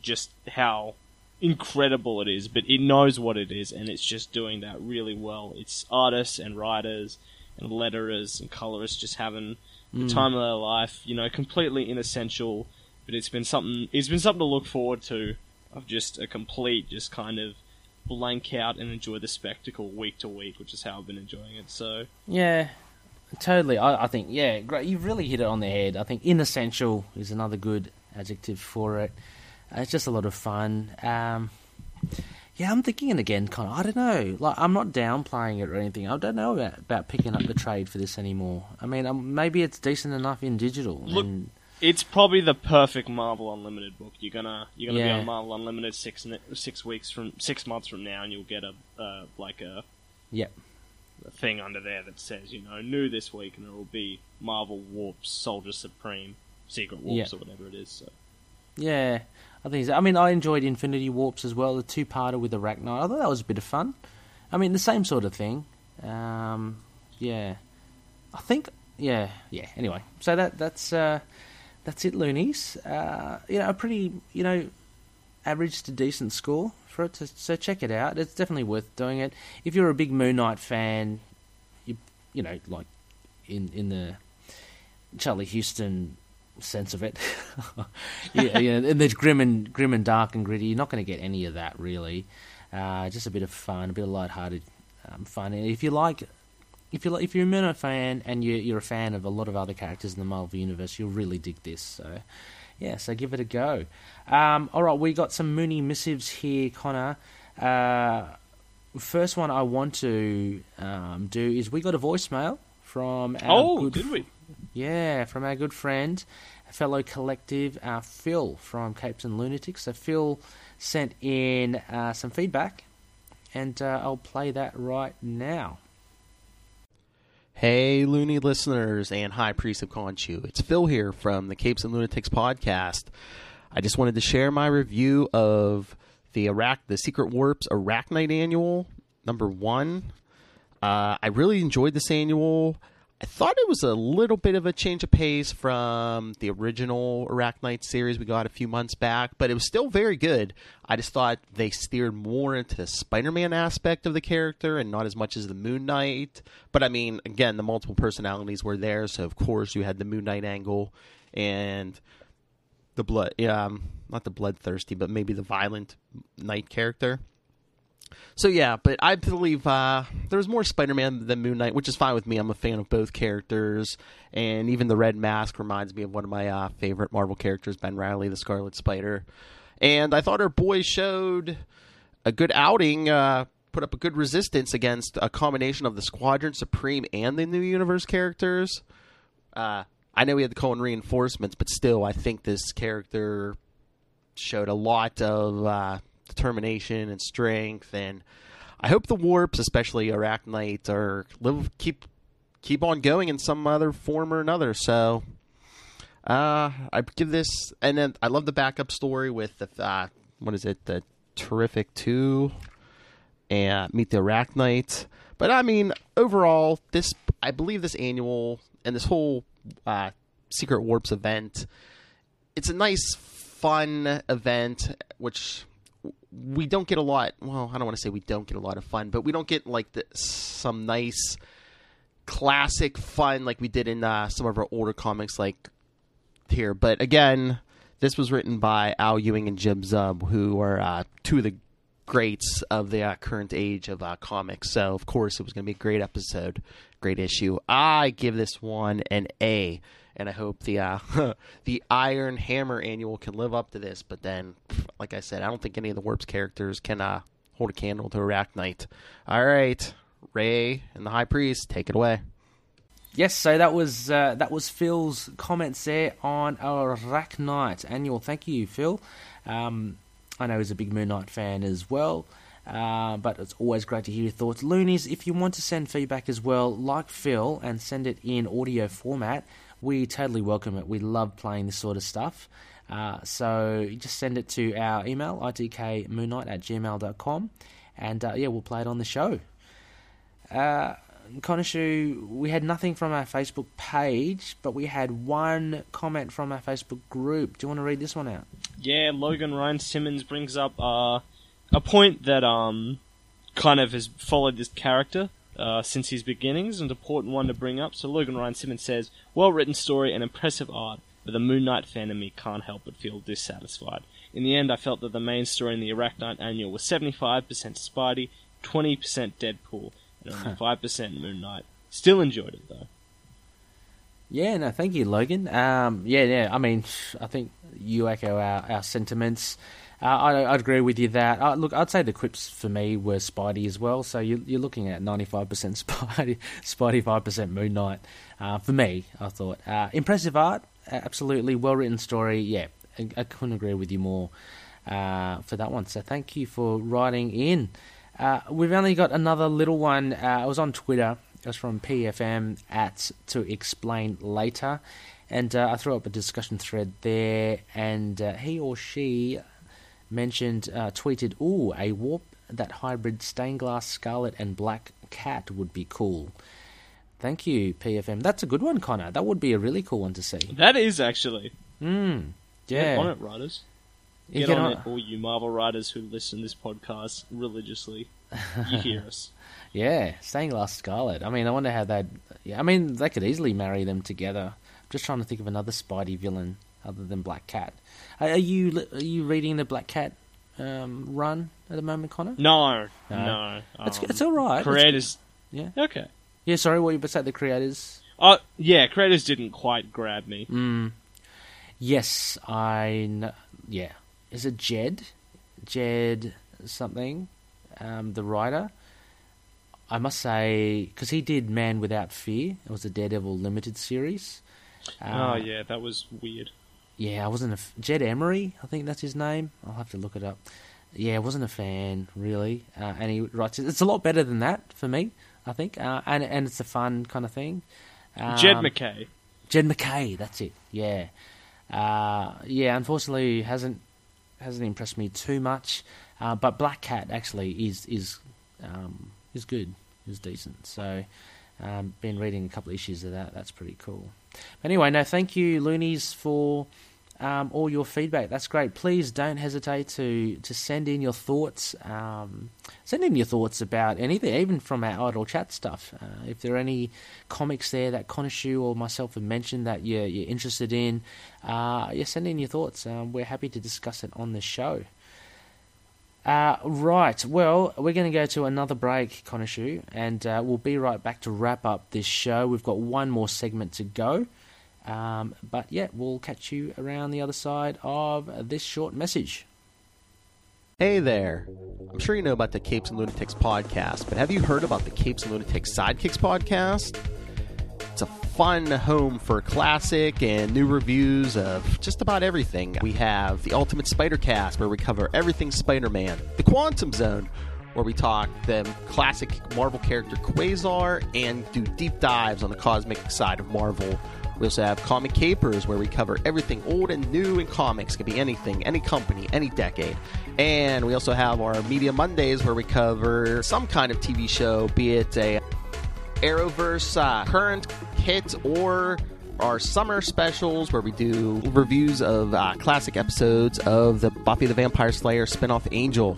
just how incredible it is, but it knows what it is, and it's just doing that really well. It's artists and writers and letterers and colorists just having the time of their life. You know, completely inessential, but it's been something. It's been something to look forward to of just a complete, just kind of blank out and enjoy the spectacle week to week, which is how I've been enjoying it. So Yeah, totally. I, I think yeah, great. You've really hit it on the head. I think inessential is another good adjective for it. Uh, it's just a lot of fun. Um, yeah, I'm thinking again. Kind of, I don't know. Like, I'm not downplaying it or anything. I don't know about, about picking up the trade for this anymore. I mean, um, maybe it's decent enough in digital. Look- and, it's probably the perfect Marvel Unlimited book. You're gonna you're gonna Yeah. be on Marvel Unlimited six six weeks from six months from now, and you'll get a uh, like a, Yep. a thing under there that says you know new this week, and it will be Marvel Warps Soldier Supreme Secret Warps Yeah. or whatever it is. So. Yeah, I think. I mean, I enjoyed Infinity Warps as well. The two-parter with Arachknight. I thought that was a bit of fun. I mean, the same sort of thing. Um, yeah, I think. Yeah, yeah. Anyway, so that that's uh, that's it, loonies. Uh, you know, a pretty you know average to decent score for it. To, so check it out. It's definitely worth doing it. If you're a big Moon Knight fan, you you know like in in the Charlie Huston sense of it. yeah, yeah, and there's grim and grim and dark and gritty. You're not going to get any of that really. Uh, just a bit of fun, a bit of light-hearted um, fun. If you like, if you if you're a Knight fan and you're, you're a fan of a lot of other characters in the Marvel universe, you'll really dig this. So, yeah, so give it a go. Um, all right, we got some Mooney missives here, Connor. Uh, first one I want to um, do is we got a voicemail from our Oh, good did we? yeah, from our good friend, fellow collective, uh, Phil from Capes and Lunatics. So Phil sent in uh, some feedback, and uh, I'll play that right now. Hey, loony listeners and High Priest of Conchu. It's Phil here from the Capes and Lunatics podcast. I just wanted to share my review of the Iraq, the Secret Warps Arachknight Annual number one. Uh, I really enjoyed this annual. I thought it was a little bit of a change of pace from the original Arachknight series we got a few months back, but it was still very good. I just thought they steered more into the Spider Man aspect of the character and not as much as the Moon Knight. But I mean, again, the multiple personalities were there, so of course you had the Moon Knight angle and the blood, yeah, um, not the bloodthirsty, but maybe the violent knight character. So yeah, but I believe uh, there was more Spider-Man than Moon Knight, which is fine with me. I'm a fan of both characters, and even the Red Mask reminds me of one of my uh, favorite Marvel characters, Ben Reilly, the Scarlet Spider. And I thought our boys showed a good outing, uh, put up a good resistance against a combination of the Squadron Supreme and the New Universe characters. Uh, I know we had the Cohen reinforcements, but still, I think this character showed a lot of uh, determination and strength, and I hope the warps, especially Arachknight, are live keep keep on going in some other form or another. So, uh, I give this, and then I love the backup story with the uh, what is it, the Terrific Two, and Meet the Arachknight. But I mean, overall, this I believe this annual and this whole uh, Secret Warps event, it's a nice, fun event, which we don't get a lot. Well, I don't want to say we don't get a lot of fun, but we don't get like the, some nice classic fun like we did in uh, some of our older comics, like here. But again, this was written by Al Ewing and Jim Zub, who are uh, two of the greats of the uh, current age of uh, comics. So of course it was going to be a great episode, great issue. I give this one an A, and I hope the uh, the Iron Hammer annual can live up to this. But then, like I said, I don't think any of the Warps characters can uh, hold a candle to Arachknight. All right, Ray and the High Priest, take it away. Yes, so that was uh, that was Phil's comments there on Arachknight annual. Thank you, Phil. Um, I know he's a big Moon Knight fan as well. Uh, but it's always great to hear your thoughts. Loonies, if you want to send feedback as well, like Phil, and send it in audio format, we totally welcome it. We love playing this sort of stuff. Uh, so just send it to our email, itkmoonnight at gmail.com, and uh, yeah, we'll play it on the show. Uh, Konishu, we had nothing from our Facebook page, but we had one comment from our Facebook group. Do you want to read this one out? Yeah, Logan Ryan Simmons brings up uh, a point that um kind of has followed this character uh, since his beginnings, and an important one to bring up. So Logan Ryan Simmons says, "Well written story and impressive art, but the Moon Knight fan in me can't help but feel dissatisfied. In the end, I felt that the main story in the Arachknight Annual was 75% Spidey, 20% Deadpool, and only 5% Moon Knight. Still enjoyed it though. Yeah, no, thank you, Logan. Um, yeah, yeah. I mean, I think you echo our, our sentiments. Uh, I, I'd agree with you that. Uh, look, I'd say the quips for me were Spidey as well. So you, you're looking at 95% Spidey, Spidey 5% Moon Knight. Uh, for me, I thought uh, impressive art, absolutely well written story. Yeah, I, I, couldn't agree with you more uh, for that one. So thank you for writing in. Uh, we've only got another little one. I was on Twitter it was from PFM at to explain later, and I threw up a discussion thread there, and he or she mentioned uh, tweeted, "Ooh, a warp that hybrid stained glass scarlet and black cat would be cool." Thank you, PFM. That's a good one, Connor. That would be a really cool one to see. That is actually. Mm, yeah. Get on it, writers. Get, get on, on, it, all you Marvel writers who listen to this podcast religiously. You hear us. Yeah, stained glass scarlet. I mean, I wonder how that. Yeah, I mean, they could easily marry them together. I'm just trying to think of another Spidey villain other than Black Cat. Are you are you reading the Black Cat um, run at the moment, Connor? No, no. no. It's um, it's all right. Creators, yeah, okay. Yeah, sorry. What you to? The creators? Oh, yeah. Creators didn't quite grab me. Mm. Yes, I. Know. Yeah, is it Jed? Jed something? Um, the writer. I must say, because he did Man Without Fear, it was a Daredevil limited series. Uh, oh yeah, that was weird. Yeah, I wasn't a f- Jed Emery. I think that's his name. I'll have to look it up. Yeah, I wasn't a fan really, uh, and he writes it's a lot better than that for me. I think, uh, and and it's a fun kind of thing. Um, Jed MacKay. Jed MacKay, that's it. Yeah, uh, yeah. Unfortunately, hasn't hasn't impressed me too much. Uh, but Black Cat actually is is um, is good, is decent. So, um, been reading a couple of issues of that. That's pretty cool. But anyway, no, thank you, Loonies, for um, all your feedback. That's great. Please don't hesitate to to send in your thoughts. Um, send in your thoughts about anything, even from our idle chat stuff. Uh, if there are any comics there that Konishu or myself have mentioned that you're, you're interested in, uh, yeah, send in your thoughts. Um, we're happy to discuss it on the show. Uh, right, well, we're going to go to another break, Konishu, and uh, we'll be right back to wrap up this show. We've got one more segment to go. Um, but yeah, we'll catch you around the other side of this short message. Hey there. I'm sure you know about the Capes and Lunatics podcast, but have you heard about the Capes and Lunatics Sidekicks podcast? It's a fun home for classic and new reviews of just about everything. We have the Ultimate Spider Cast, where we cover everything Spider Man, the Quantum Zone, where we talk the classic Marvel character Quasar and do deep dives on the cosmic side of Marvel. We also have Comic Capers, where we cover everything old and new in comics. It could be anything, any company, any decade. And we also have our Media Mondays, where we cover some kind of TV show, be it a Arrowverse uh, current hit or our summer specials where we do reviews of uh, classic episodes of the Buffy the Vampire Slayer spinoff Angel.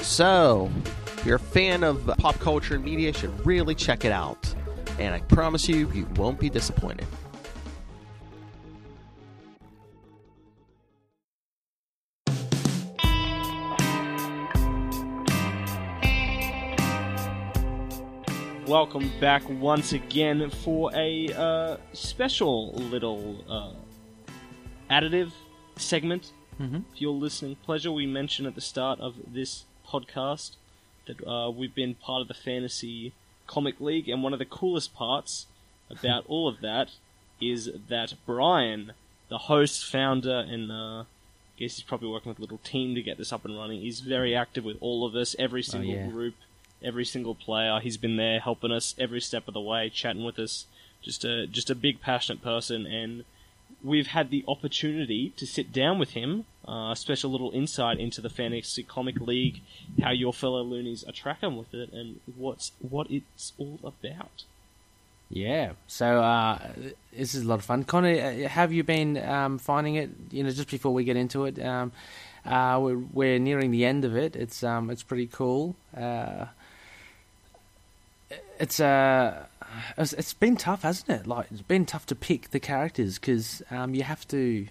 So, if you're a fan of pop culture and media, you should really check it out. And I promise you, you won't be disappointed. Welcome back once again for a uh, special little uh, additive segment. Mm-hmm. If you're listening, pleasure. We mentioned at the start of this podcast that uh, we've been part of the Fantasy Comic League, and one of the coolest parts about all of that is that Brian, the host, founder, and uh, I guess he's probably working with a little team to get this up and running. He's very active with all of us, every oh, single oh, yeah. group every single player. He's been there helping us every step of the way, chatting with us. Just a just a big passionate person, and we've had the opportunity to sit down with him. Uh, a special little insight into the Fantasy Comic League, how your fellow loonies are tracking with it, and what's what it's all about. Yeah, so uh, this is a lot of fun. Connor, uh, have you been um, finding it? You know, just before we get into it, um, uh, we're, we're, nearing the end of it. It's um, it's pretty cool. Uh, it's uh, it's, it's been tough, hasn't it? Like it's been tough to pick the characters because um, you have to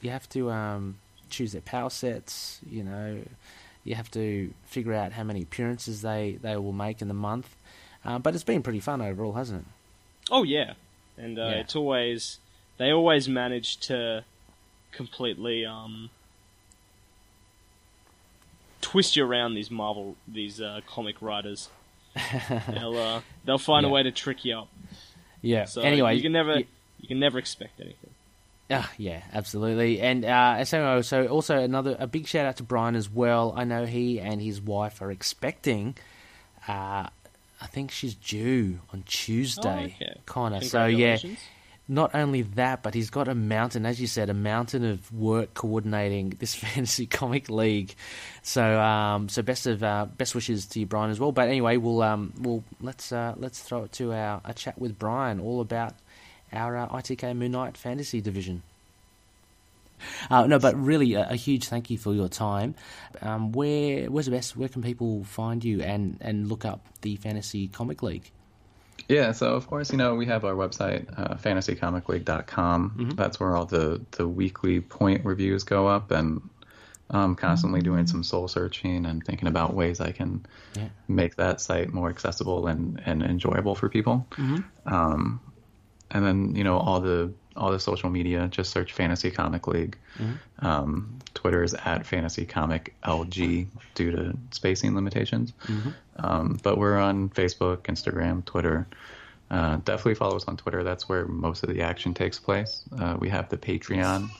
you have to um, choose their power sets. You know, you have to figure out how many appearances they, they will make in the month. Uh, but it's been pretty fun overall, hasn't it? Oh yeah, and uh, Yeah. it's always they always manage to completely um, twist you around these Marvel these uh, comic writers. they'll uh, they'll find Yeah. a way to trick you up. Yeah. So anyway, you can never y- you can never expect anything. Ah, yeah, absolutely. And uh, so, so also another a big shout out to Brian as well. I know he and his wife are expecting. Uh, I think she's due on Tuesday, Oh, okay. Connor. So yeah. Not only that, but he's got a mountain, as you said, a mountain of work coordinating this fantasy comic league. So, um, so best of uh, best wishes to you, Brian, as well. But anyway, we'll um, we'll let's uh, let's throw it to our a chat with Brian, all about our uh, ITK Moon Knight Fantasy Division. Uh, no, but really, a, a huge thank you for your time. Um, where where's the best? Where can people find you and, and look up the Fantasy Comic League? Yeah, so of course, you know, we have our website, uh, fantasycomicleague.com. Mm-hmm. That's where all the, the weekly point reviews go up, and I'm constantly doing some soul searching and thinking about ways I can Yeah. make that site more accessible and, and enjoyable for people. Um, and then, you know, all the all the social media, just search Fantasy Comic League. Um, Twitter is at Fantasy Comic LG due to spacing limitations. Um, but we're on Facebook, Instagram, Twitter. Uh, definitely follow us on Twitter. That's where most of the action takes place. Uh, we have the Patreon.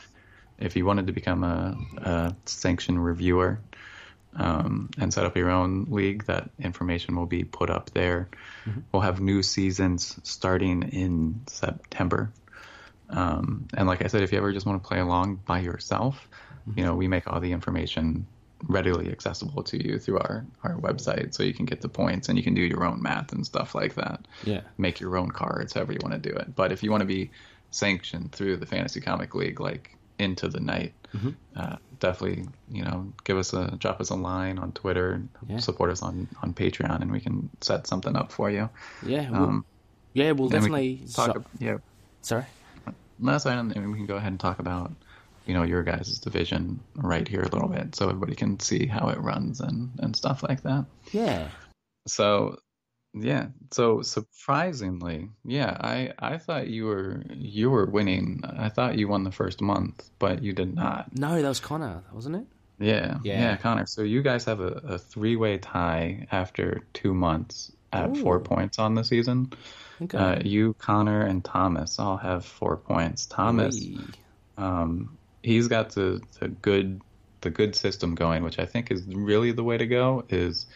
If you wanted to become a, a sanctioned reviewer um, and set up your own league, that information will be put up there. We'll have new seasons starting in September. Um, and like I said, if you ever just want to play along by yourself, you know, we make all the information readily accessible to you through our, our website so you can get the points and you can do your own math and stuff like that. Yeah. Make your own cards, however you want to do it. But if you want to be sanctioned through the Fantasy Comic League, like Into the Knight, uh, definitely, you know, give us a drop us a line on Twitter, Yeah. support us on, on Patreon, and we can set something up for you. Yeah, we'll, Um, yeah, we'll Then we definitely. talk. so- ab- yeah, sorry. Last item, and we can go ahead and talk about, you know, your guys' division right here a little bit, so everybody can see how it runs and and stuff like that. Yeah. So, yeah. So surprisingly, yeah, I I thought you were you were winning. I thought you won the first month, but you did not. No, that was Connor, wasn't it? Yeah, Yeah. yeah, Connor. So you guys have a, a three way tie after two months at four points on the season. Okay. Uh, you, Connor, and Thomas all have four points. Thomas, um, he's got the, the good the good system going, which I think is really the way to go. Is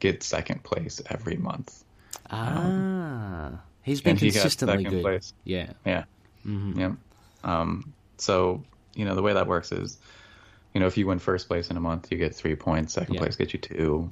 get second place every month. Ah, he's been and he consistently good. place. Yeah. Yeah. hmm Yeah. Um, so, you know, the way that works is, you know, if you win first place in a month, you get three points. Second Yeah. place gets you two.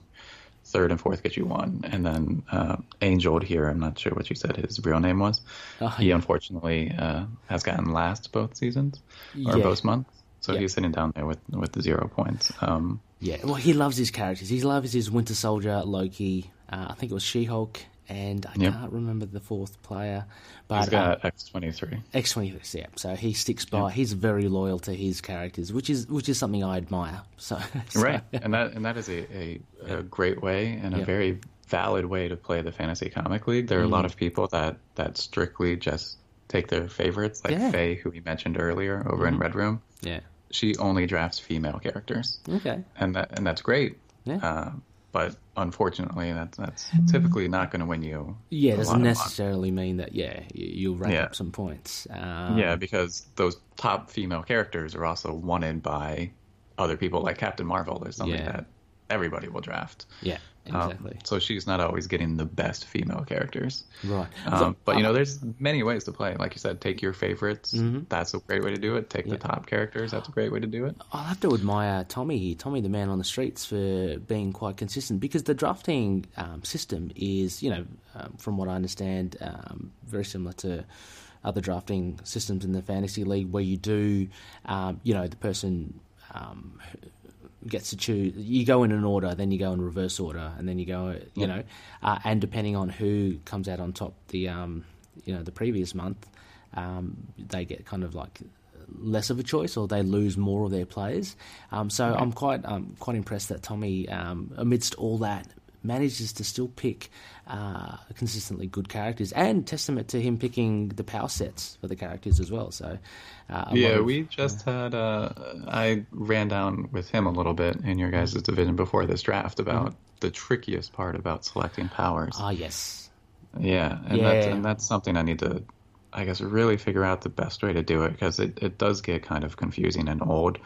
Third and fourth get you one. And then uh, Angel here, I'm not sure what you said his real name was. Oh, He yeah. unfortunately uh, has gotten last both seasons or Yeah. both months. So Yeah. he's sitting down there with with the zero points. Um, Yeah, well, he loves his characters. He loves his Winter Soldier, Loki. Uh, I think it was She Hulk, and I Yep. can't remember the fourth player. But he's got uh, X23. X twenty three. Yeah, so he sticks by. He's very loyal to his characters, which is which is something I admire. So, so- right and that and that is a, a, a great way and a Yeah. very valid way to play the fantasy comic league there are a lot Mm. of people that that strictly just take their favorites like Yeah. faye who we mentioned earlier over in red room Yeah. she only drafts female characters Okay. and that and that's great Yeah. uh, but unfortunately that's that's typically not going to win you Yeah, it doesn't necessarily mean that. Yeah, you- you'll rack Yeah. up some points. Um, yeah because those top female characters are also wanted by other people like captain marvel or something Yeah. that everybody will draft Yeah. Um, Exactly. so she's not always getting the best female characters. right. Um, So- but you know, there's many ways to play. Like you said, take your favorites. Mhm. That's a great way to do it. Take Yeah. the top characters. That's a great way to do it. I'll have to admire Tommy here, Tommy the man on the streets, for being quite consistent because the drafting um, system is, you know, um, from what I understand, um, very similar to other drafting systems in the fantasy league where you do, um, you know, the person um, gets to choose. You go in an order, then you go in reverse order, and then you go, you Yeah. know, uh, and depending on who comes out on top the, um, you know, the previous month, um, they get kind of like less of a choice or they lose more of their players. Um, so I'm quite um, quite impressed that Tommy, um, amidst all that, manages to still pick uh, consistently good characters, and testament to him picking the power sets for the characters as well. So uh, Yeah, of- we just had. Uh, I ran down with him a little bit in your guys' division before this draft about the trickiest part about selecting powers. ah yes, Yeah, and that's and that's something I need to, I guess, really figure out the best way to do it because it, it does get kind of confusing and old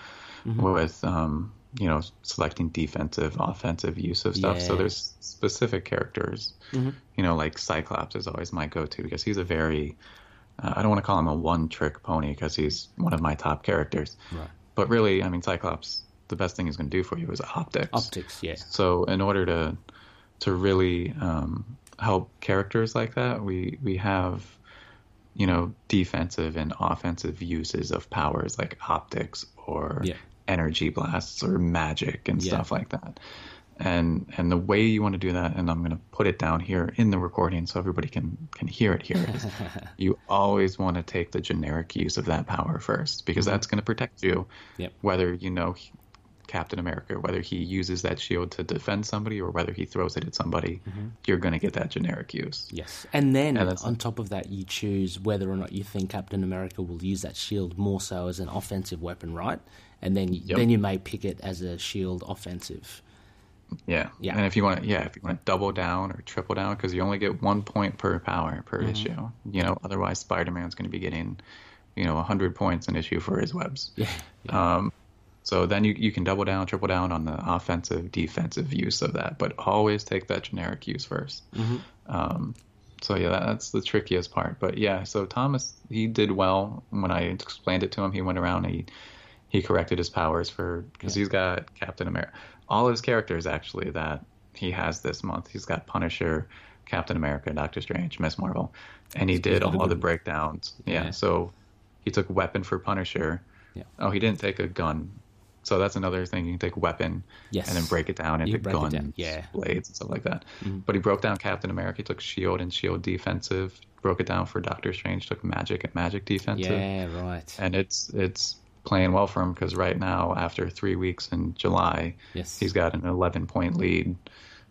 Mm-hmm. with um you know selecting defensive, offensive use of stuff. So. Mm-hmm. there's specific characters, you know, like Cyclops is always my go-to because he's a very, uh, I don't want to call him a one-trick pony because he's one of my top characters, right. but really, I mean, Cyclops, the best thing he's going to do for you is optics. Optics, yeah, So in order to to really um, help characters like that, we we have you know defensive and offensive uses of powers like optics or Yeah. Energy blasts or magic and Yeah. stuff like that. And and the way you want to do that, and I'm going to put it down here in the recording so everybody can can hear it here. Is you always want to take the generic use of that power first because that's going to protect you, Mm-hmm. Yep. whether you know Captain America, whether he uses that shield to defend somebody or whether he throws it at somebody, Mm-hmm. you're going to get that generic use. yes. And then And on top of that, you choose whether or not you think Captain America will use that shield more so as an offensive weapon, right? And then Yep. then you may pick it as a shield offensive. Yeah. Yeah. And if you want to, yeah, if you want to double down or triple down, because you only get one point per power per Mm-hmm. issue. You know, otherwise Spider Man's going to be getting, you know, 100 points an issue for his webs. Yeah, Um, so then you, you can double down, triple down on the offensive, defensive use of that, but always take that generic use 1st Mm-hmm. Um, so yeah, that's the trickiest part. But yeah, so Thomas he did well when I explained it to him. He went around and he he corrected his powers for because he's got Captain America, all of his characters actually that he has this month. He's got Punisher, Captain America, Doctor Strange, Miss Marvel, and he did all the breakdowns. Yeah. Yeah. so he took weapon for Punisher. Yeah. Oh, he didn't take a gun. So that's another thing. You can take weapon Yes. and then break it down into can break it guns, down, yeah. Mm-hmm. blades, and stuff like that. But he broke down Captain America. He took shield and shield defensive. Broke it down for Doctor Strange. Took magic and magic defensive. yeah, right. And it's it's playing well for him because right now, after three weeks in July, Yes. he's got an 11 point lead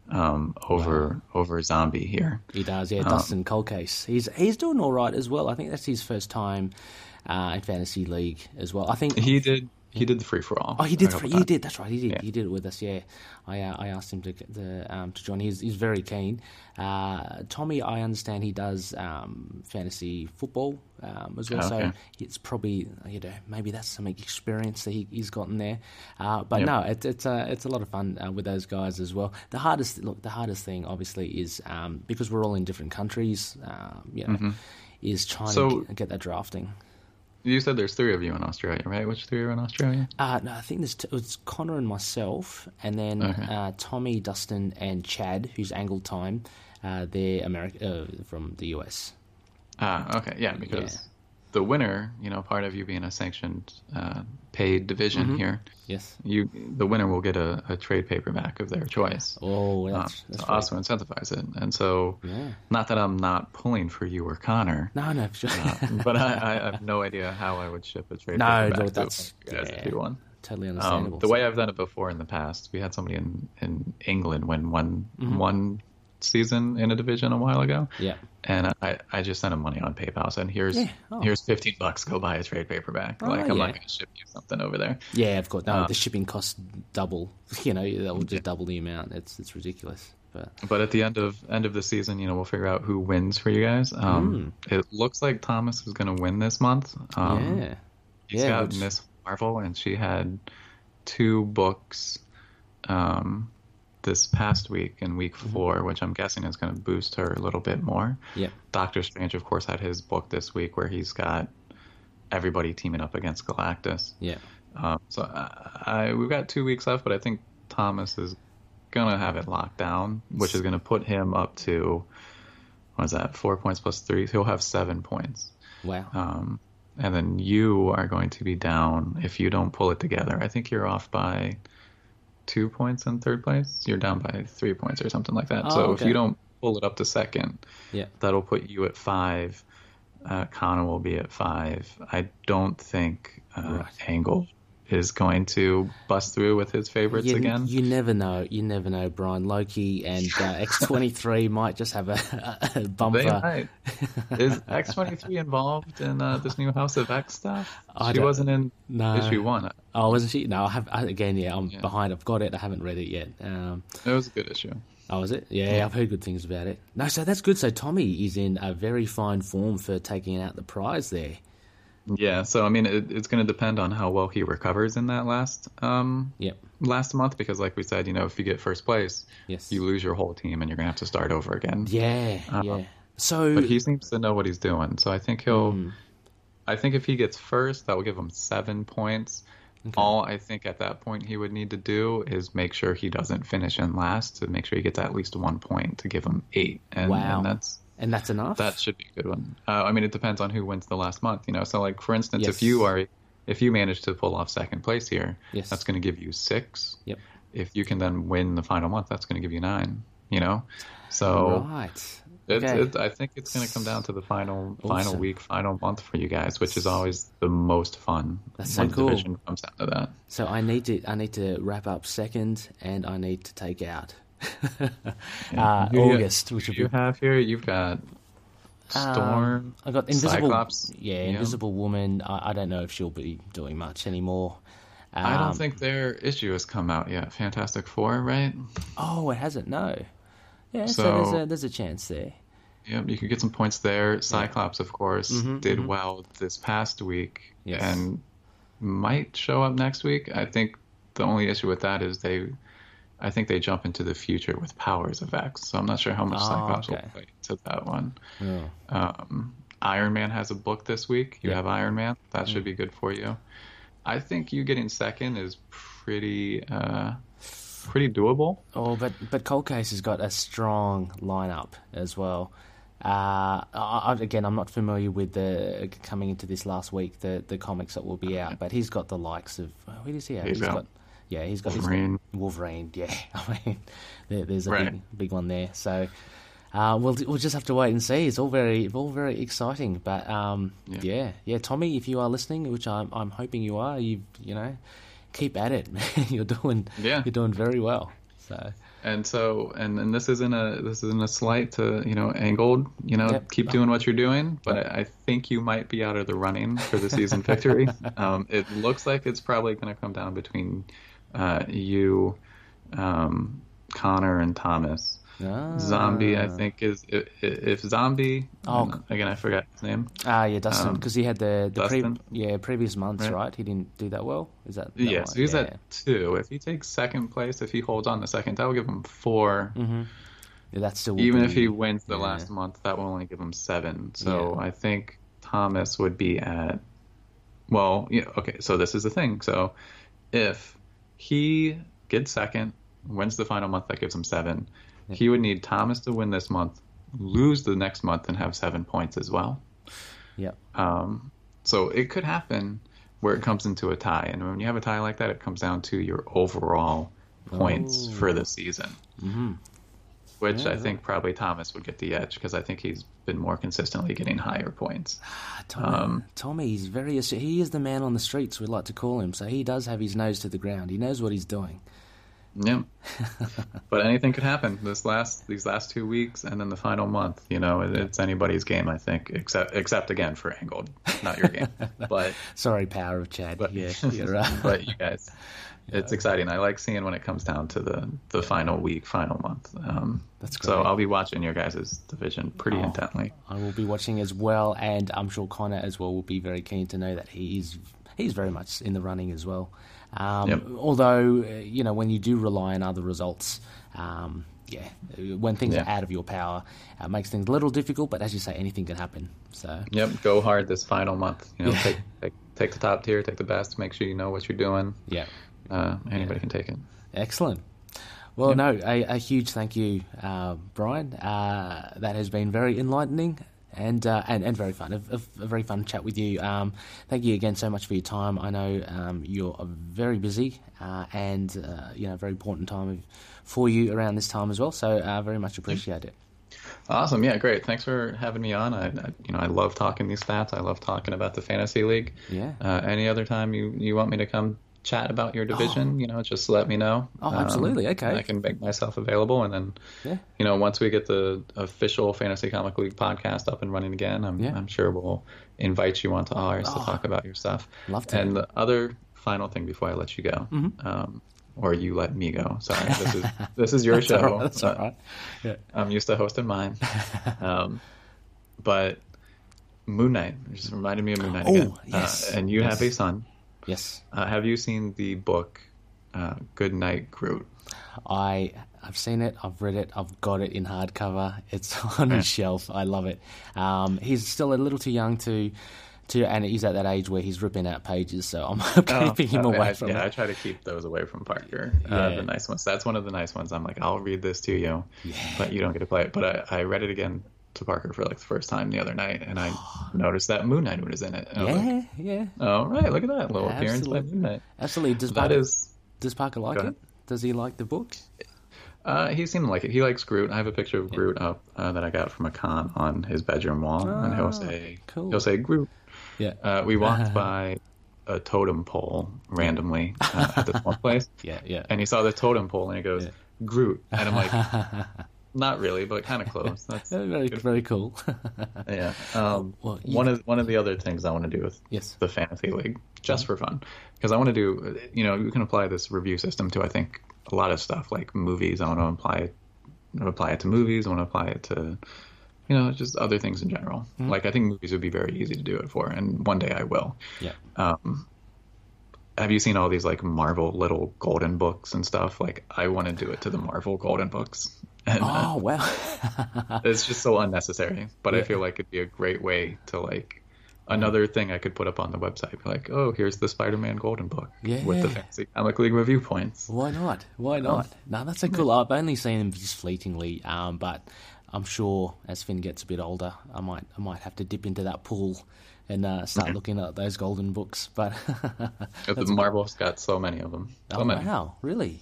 um, over over Zombie here. He does, yeah. Um, Dustin Colcase. He's he's doing all right as well. I think that's his first time uh, in fantasy league as well. I think He did he did the free for all. Oh, he did. couple He did. That's right. He did. Yeah. He did it with us. Yeah, I uh, I asked him to to, um, to join. He's he's very keen. Uh, Tommy, I understand he does um, fantasy football um, as well. So Okay. it's probably you know maybe that's some experience that he, he's gotten there. Uh, but Yep. no, it's it's a it's a lot of fun uh, with those guys as well. The hardest look, the hardest thing obviously is um, because we're all in different countries. Um, you know, is trying Mm-hmm. So- to get that drafting. You said there's three of you in Australia, right? Which three are in Australia? Uh, no, I think there's t- it's Connor and myself, and then Okay. uh, Tommy, Dustin, and Chad, who's Angle Time. Uh, they're America uh, from the US. Ah, okay, yeah, because Yeah. the winner, you know, part of you being a sanctioned, uh, paid division Mm-hmm. here, Yes. you the winner will get a, a trade paperback of their choice. Oh, Um, that's, that's to pretty- also incentivize it, and so Yeah. not that I'm not pulling for you or Connor, No, no, sure. but I, I have no idea how I would ship a trade No, paperback no, that's- yeah. to do one. totally Um, understandable. the way I've done it before in the past, we had somebody in, in England win one Mm-hmm. one season in a division a while ago, yeah. And I, I just sent him money on PayPal. Said here's Yeah, oh. here's fifteen bucks. Go buy a trade paperback. Oh, like I'm yeah. not going to ship you something over there. Yeah, of course. No, Um, the shipping costs double. You know, that will just double the amount. It's it's ridiculous. But But at the end of end of the season, you know, we'll figure out who wins for you guys. Um, It looks like Thomas is going to win this month. Um, yeah, He's Yeah, got which- Miss Marvel, and she had two books um, this past week in week Mm-hmm. four, which I'm guessing is going to boost her a little bit more. yeah, Doctor Strange, of course, had his book this week where he's got everybody teaming up against Galactus. yeah. Um, so I, I, we've got two weeks left, but I think Thomas is gonna have it locked down, which is gonna put him up to what is that? Four points plus three. He'll have seven points. Wow. Um, and then you are going to be down if you don't pull it together. I think you're off by two points in third place. You're down by three points or something like that. Oh, so if you don't pull it up to second, yeah. that'll put you at five. Uh, Connor will be at five. I don't think uh, Right. Angle is going to bust through with his favorites You, again. you never know. You never know, Brian. Loki and uh, X23 might just have a, a They might. Is X23 involved in uh, this new House of X stuff? I she wasn't in No. issue one. Oh, wasn't she? No, I have. I, again, yeah, I'm Yeah. behind. I've got it. I haven't read it yet. Um, It was a good issue. oh, is it? Yeah, I've heard good things about it. No, so that's good. So Tommy is in a very fine form for taking out the prize there. Yeah, so I mean, it, it's going to depend on how well he recovers in that last um Yep. last month because, like we said, you know, if you get first place, Yes. you lose your whole team and you're going to have to start over again. Yeah. Uh, yeah. So. But he seems to know what he's doing, so I think he'll. Hmm. I think if he gets first, that will give him seven points. All I think at that point he would need to do is make sure he doesn't finish in last to make sure he gets at least one point to give him eight, and, Wow. and that's and that's enough. that should be a good one. Uh, I mean, it depends on who wins the last month, you know. So, like for instance, Yes. if you are, if you manage to pull off second place here, Yes. that's going to give you six. Yep. If you can then win the final month, that's going to give you nine. You know, so right. it's, Okay. I think it's going to come down to the final final week, final month for you guys, which is always the most fun. That's so cool. Division comes down to that. So I need to I need to wrap up second, and I need to take out uh, you- August, which would do you be have here? You've got Storm. I got Invisible. Cyclops, Yeah. Invisible Woman. I, I don't know if she'll be doing much anymore. Um, I don't think their issue has come out yet. Fantastic Four, right? Oh, it hasn't. No. Yeah, so, So- there's a there's a chance there. Yep, you could get some points there. Cyclops, of course, Mhm, did mhm. well this past week Yes. and might show up next week. I think the only issue with that is they, I think they jump into the future with powers of X. So I'm not sure how much Oh, Cyclops okay. will play to that one. Yeah. Um, Iron Man has a book this week. You Yeah. have Iron Man. That should be good for you. I think you getting second is pretty, uh, pretty doable. Oh, but but Cold Case has got a strong lineup as well. Uh, I, I- again, I'm not familiar with the coming into this last week the the comics that will be out, but he's got the likes of who does he have? He's got yeah, he's got he's got Wolverine. Wolverine. Yeah, I mean, there, there's a Right. big big one there. So. Uh, we'll we'll just have to wait and see. It's all very all very exciting, but um, yeah. Yeah. yeah, Tommy, if you are listening, which I'm I'm hoping you are, you you know, keep at it. you're doing Yeah. you're doing very well. So And so, and, and this isn't a this isn't a slight to you know angled. You know, Yep. keep doing what you're doing. But I, I think you might be out of the running for the season victory. Um, it looks like it's probably going to come down between uh, you, um, Connor, and Thomas. Zombie, I Ah. think, is if, if Zombie. Oh. um, again, I forgot his name. Ah, yeah, Dustin, Um, because he had the the pre- yeah previous months, right. Right. He didn't do that well. Is that, that Yeah, so he's yeah. at two. If he takes second place, if he holds on the second, that will give him 4 Mm-hmm. Yeah, that still Even be- if he wins the yeah. last month, that will only give him seven. So Yeah. I think Thomas would be at. Well, yeah, okay. So this is the thing. So if he gets second, wins the final month, that gives him seven. He would need Thomas to win this month, lose the next month, and have seven points as well. Yeah. Um, so it could happen where it comes into a tie, and when you have a tie like that, it comes down to your overall points Oh. for the season. Mhm. Which Yeah, I think probably Thomas would get the edge because I think he's been more consistently getting higher points. Ah, Tommy, Um, Tommy, he's very he is the man on the streets. We like to call him. So he does have his nose to the ground. He knows what he's doing. Yeah, but anything could happen this last these last two weeks, and then the final month. You know, it, it's anybody's game, I think, except except again for Angled, not your game. but Sorry, power of Chad. but yeah, you're right. but you guys, it's exciting. I like seeing when it comes down to the the final week, final month. Um, That's So. I'll be watching your guys' division pretty Oh. intently. I will be watching as well, and I'm sure Connor as well will be very keen to know that he is he's very much in the running as well. Um, Yep. Although uh, you know when you do rely on other results, um, yeah, when things Yeah. are out of your power, uh, it makes things a little difficult. But as you say, anything can happen. So Yep, go hard this final month. You know, Yeah. take, take take the top tier, take the best. Make sure you know what you're doing. yeah, Uh, anybody can take it. excellent. Well, Yep. no, a, a huge thank you, uh, Brian. Uh, that has been very enlightening and uh, and, and very fun. A, a- a very fun chat with you. Um, thank you again so much for your time. I know um, you're very busy uh, and uh, you know very important time for you around this time as well. So uh, very much appreciate it. Awesome. Yeah, great. Thanks for having me on. I, I you know I love talking these stats. I love talking about the fantasy league. Yeah. Uh, any other time you you want me to come chat about your division, you know, just let me know. Oh, Um, absolutely. Okay. I can make myself available, and then Yeah. you know once we get the official fantasy comic league podcast up and running again, I'm Yeah. I'm sure we'll invite you onto ours Oh. to talk about your stuff. Love to. And the other final thing before I let you go. Mm-hmm. Um, or you let me go. Sorry, this is this is your That's show. all right. That's all Uh, right. Yeah. I'm used to hosting mine. um, but Moon Knight just reminded me of Moon Knight Oh, again. yes. Uh, and you Yes. have a son. Yes. Uh, have you seen the book uh, Good Night Groot? I I've seen it. I've read it. I've got it in hardcover. It's on his shelf. I love it. Um, he's still a little too young to. To, and he's at that age where he's ripping out pages, so I'm keeping him Oh, away I, from yeah. I try to keep those away from Parker. Uh, Yeah. the nice ones. That's one of the nice ones. I'm like, I'll read this to you, but you don't get to play it. But I, I read it again to Parker for like the first time the other night, and I noticed that Moon Knight was in it. And I was yeah, like, yeah, oh right, look at that little appearance by Moon Knight. absolutely. Does That Parker, is does Parker like it? Does he like the book? Uh, he seemed to like it. He likes Groot. I have a picture of Groot up uh, that I got from a con on his bedroom wall, and he'll say, cool. he'll say Groot. Yeah, Uh, we walked by a totem pole randomly uh, at this one place, yeah, yeah. and he saw the totem pole, and he goes, Yeah. Groot, and I'm like, not really, but kind of close. That's very, very cool. yeah. Um, Well, one of one of the other things I want to do with yes. the fantasy league just for fun because I want to do you know you can apply this review system to I think a lot of stuff like movies I want to apply it apply it to movies I want to apply it to you know just other things in general like I think movies would be very easy to do it for and one day I will Yeah. um have you seen all these like Marvel little golden books and stuff like I want to do it to the Marvel golden books and uh, Oh well, it's just so unnecessary. But I feel like it'd be a great way to like another thing I could put up on the website. Like, oh, here's the Spider-Man Golden Book with the Fantasy Comic League review points. Why not? Why not? No, that's a cool. I've only seen him just fleetingly, um, but I'm sure as Finn gets a bit older, I might I might have to dip into that pool and uh, start looking at those golden books. But Because Marvel's got so many of them. So oh, many. wow, really?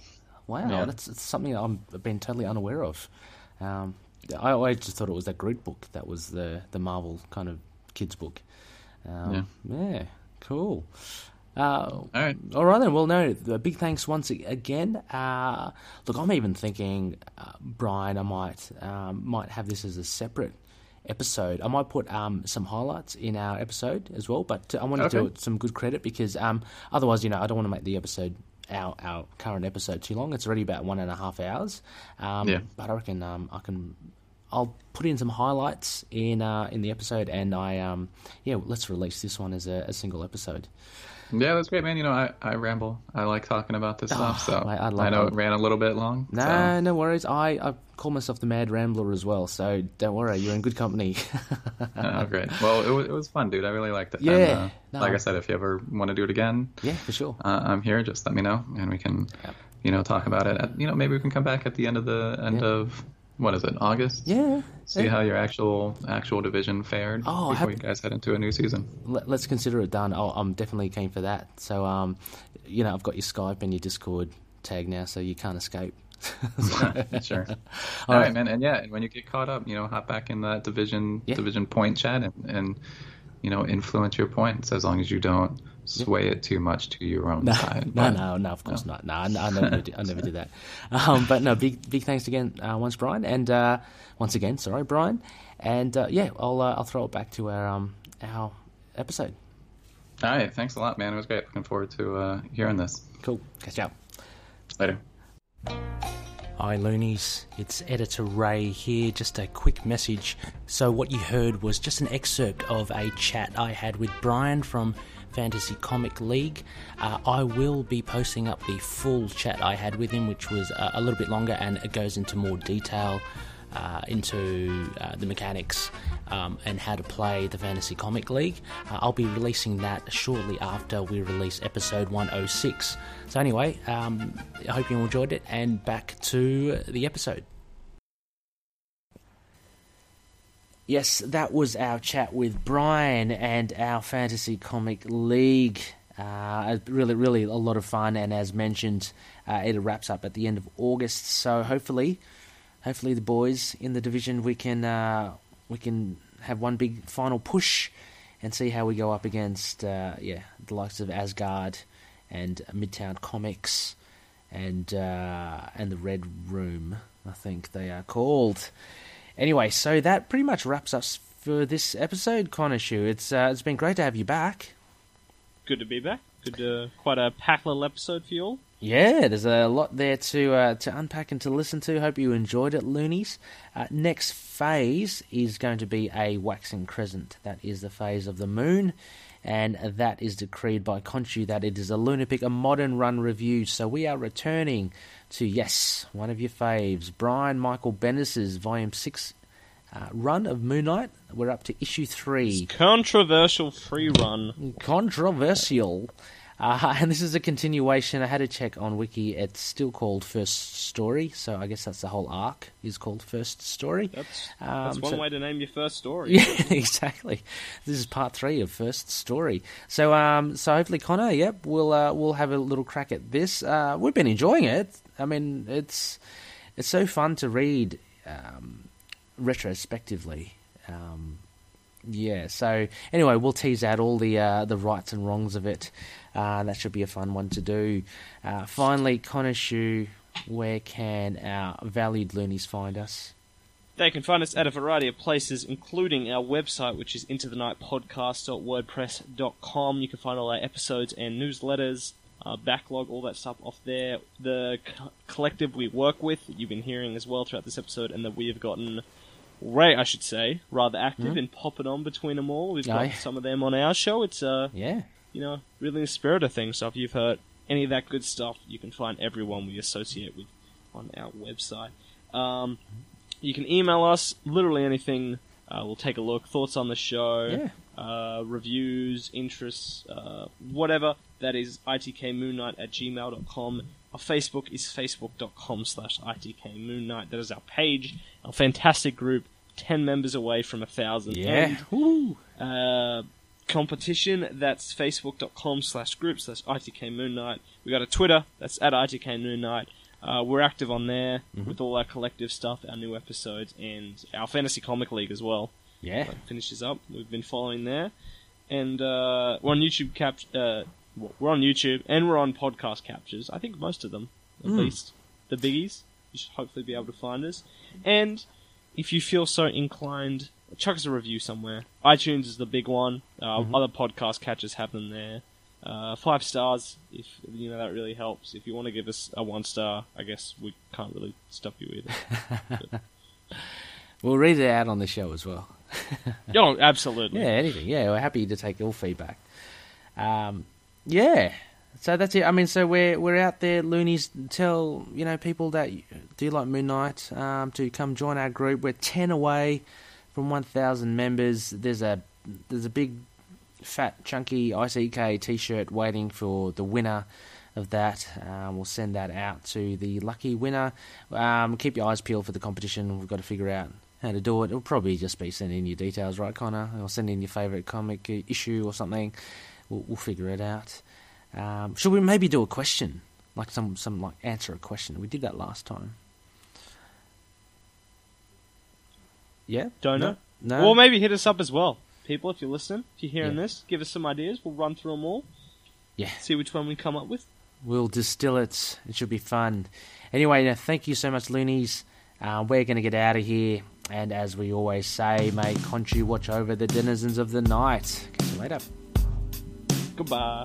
Wow, Yeah. that's, that's something I've been totally unaware of. Um, I always just thought it was that Groot book that was the the Marvel kind of kids book. Um, yeah. cool. Uh, All right. all right then. Well, no, big thanks once again. Uh, look, I'm even thinking, uh, Brian, I might um, might have this as a separate episode. I might put um, some highlights in our episode as well, but I want to do it some good credit because um, otherwise, you know, I don't want to make the episode our our current episode too long. It's already about one and a half hours. Um, Yeah. But I reckon um, I can. I'll put in some highlights in uh, in the episode, and I um yeah, let's release this one as a, a single episode. Yeah, that's great, man. You know, I, I ramble. I like talking about this stuff. So I- I love know it. it ran a little bit long. No, so- no worries. I, I call myself the Mad Rambler as well, so don't worry. You're in good company. Oh, great. Well, it was, it was fun, dude. I really liked it. Yeah, And, uh, no. Like I said, if you ever want to do it again, yeah, for sure. uh, I'm here. Just let me know, and we can, you know, talk about it. At, you know, maybe we can come back at the end of the end Yeah. of what is it, August? Yeah. See yeah. how your actual actual division fared Oh, before you guys head into a new season. Let, let's consider it done. Oh, I'm definitely keen for that. So, um, you know, I've got your Skype and your Discord tag now, so you can't escape. sure. All All right. right, man. And yeah, and when you get caught up, you know, hop back in that division Yeah. division point chat and, and you know influence your points as long as you don't sway it too much to your own No, side. no, But- no, no, of course not. No, I, I never, do, I never do that. Um, but no, big, big thanks again, uh, once Brian, and uh, once again, sorry, Brian, and uh, yeah, I'll, uh, I'll throw it back to our, um, our episode. All right, thanks a lot, man. It was great. Looking forward to uh, hearing this. Cool, catch you up. Later. Hi, Loonies. It's Editor Ray here. Just a quick message. So, what you heard was just an excerpt of a chat I had with Brian from Fantasy Comic League. Uh, I will be posting up the full chat I had with him, which was uh, a little bit longer and it goes into more detail uh, into uh, the mechanics um, and how to play the Fantasy Comic League. Uh, I'll be releasing that shortly after we release episode 106. So, anyway, um, I hope you enjoyed it, and back to the episode. Yes, that was our chat with Brian and our Fantasy Comic League. Uh, really, really a lot of fun, and as mentioned, uh, it wraps up at the end of August. So hopefully, hopefully the boys in the division we can uh, we can have one big final push and see how we go up against uh, yeah the likes of Asgard and Midtown Comics and uh, and the Red Room I think they are called. Anyway, so that pretty much wraps us for this episode, Connor Shoe. It's uh, it's been great to have you back. Good to be back. Good quite a packed little episode for you all. Yeah, there's a lot there to uh, to unpack and to listen to. Hope you enjoyed it, Loonies. Uh, next phase is going to be a waxing crescent. That is the phase of the moon, and that is decreed by Khonshu that it is a lunapic, a modern run review. So we are returning to yes, one of your faves, Brian Michael Bendis's volume six uh, run of Moon Knight. We're up to issue three. Controversial free run. Controversial. Uh, and this is a continuation. I had to check on Wiki. It's still called First Story, so I guess that's the whole arc is called First Story. That's, that's Um, one so- way to name your first story. Yeah, exactly. This is part three of First Story. So, um, so hopefully, Connor, yep, we'll uh, we'll have a little crack at this. Uh, we've been enjoying it. I mean, it's it's so fun to read um, retrospectively. Um, yeah. So anyway, we'll tease out all the uh, the rights and wrongs of it. Uh, that should be a fun one to do. Uh, finally, Connor Shoe, where can our valued loonies find us? They can find us at a variety of places, including our website, which is intotheknightpodcast.wordpress.com. You can find all our episodes and newsletters, uh, backlog, all that stuff off there. The co- collective we work with, that you've been hearing as well throughout this episode, and that we have gotten, Ray, I should say, rather active in popping on between them all. We've got Aye. some of them on our show. It's uh, Yeah. You know, really the spirit of things. So if you've heard any of that good stuff, you can find everyone we associate with on our website. Um, you can email us literally anything. Uh, we'll take a look. Thoughts on the show, Yeah. uh, reviews, interests, uh, whatever. That is itkmoonknight at gmail.com. Our Facebook is facebook.com slash itkmoonknight. That is our page, our fantastic group, 10 members away from a thousand. Yeah. And Woo. uh, competition. That's facebook.com slash group slash ITK Moon Knight. We got a Twitter. That's at ITK Moon Knight. Uh, we're active on there with all our collective stuff, our new episodes, and our fantasy comic league as well. Yeah. That finishes up. We've been following there, and uh, we're on YouTube cap. Uh, we're on YouTube and we're on podcast captures. I think most of them, at least the biggies. You should hopefully be able to find us. And if you feel so inclined, chuck us a review somewhere. iTunes is the big one. Uh, Other podcast catchers have them there. Uh, five stars, if you know that really helps. If you want to give us a one star, I guess we can't really stop you either. We'll read it out on the show as well. oh, absolutely. Yeah, anything. Yeah, we're happy to take all feedback. Um, yeah. So that's it. I mean, so we're we're out there, loonies. Tell you know people that do like Moon Knight um, to come join our group. We're ten away from one thousand members. There's a there's a big, fat, chunky ITK T-shirt waiting for the winner of that. Um, we'll send that out to the lucky winner. Um, keep your eyes peeled for the competition. We've got to figure out how to do it. It'll probably just be send in your details, right, Connor? Or send in your favourite comic issue or something. We'll, we'll figure it out. Um, should we maybe do a question, like some some like answer a question? We did that last time. Yeah, Don't no? know. No, Or maybe hit us up as well. People, if you're listening, if you're hearing Yeah. this, give us some ideas. We'll run through them all. Yeah. See which one we come up with. We'll distill it. It should be fun. Anyway, now, thank you so much, Loonies. Uh, we're going to get out of here. And as we always say, may Khonshu watch over the denizens of the night. Catch you later. Goodbye.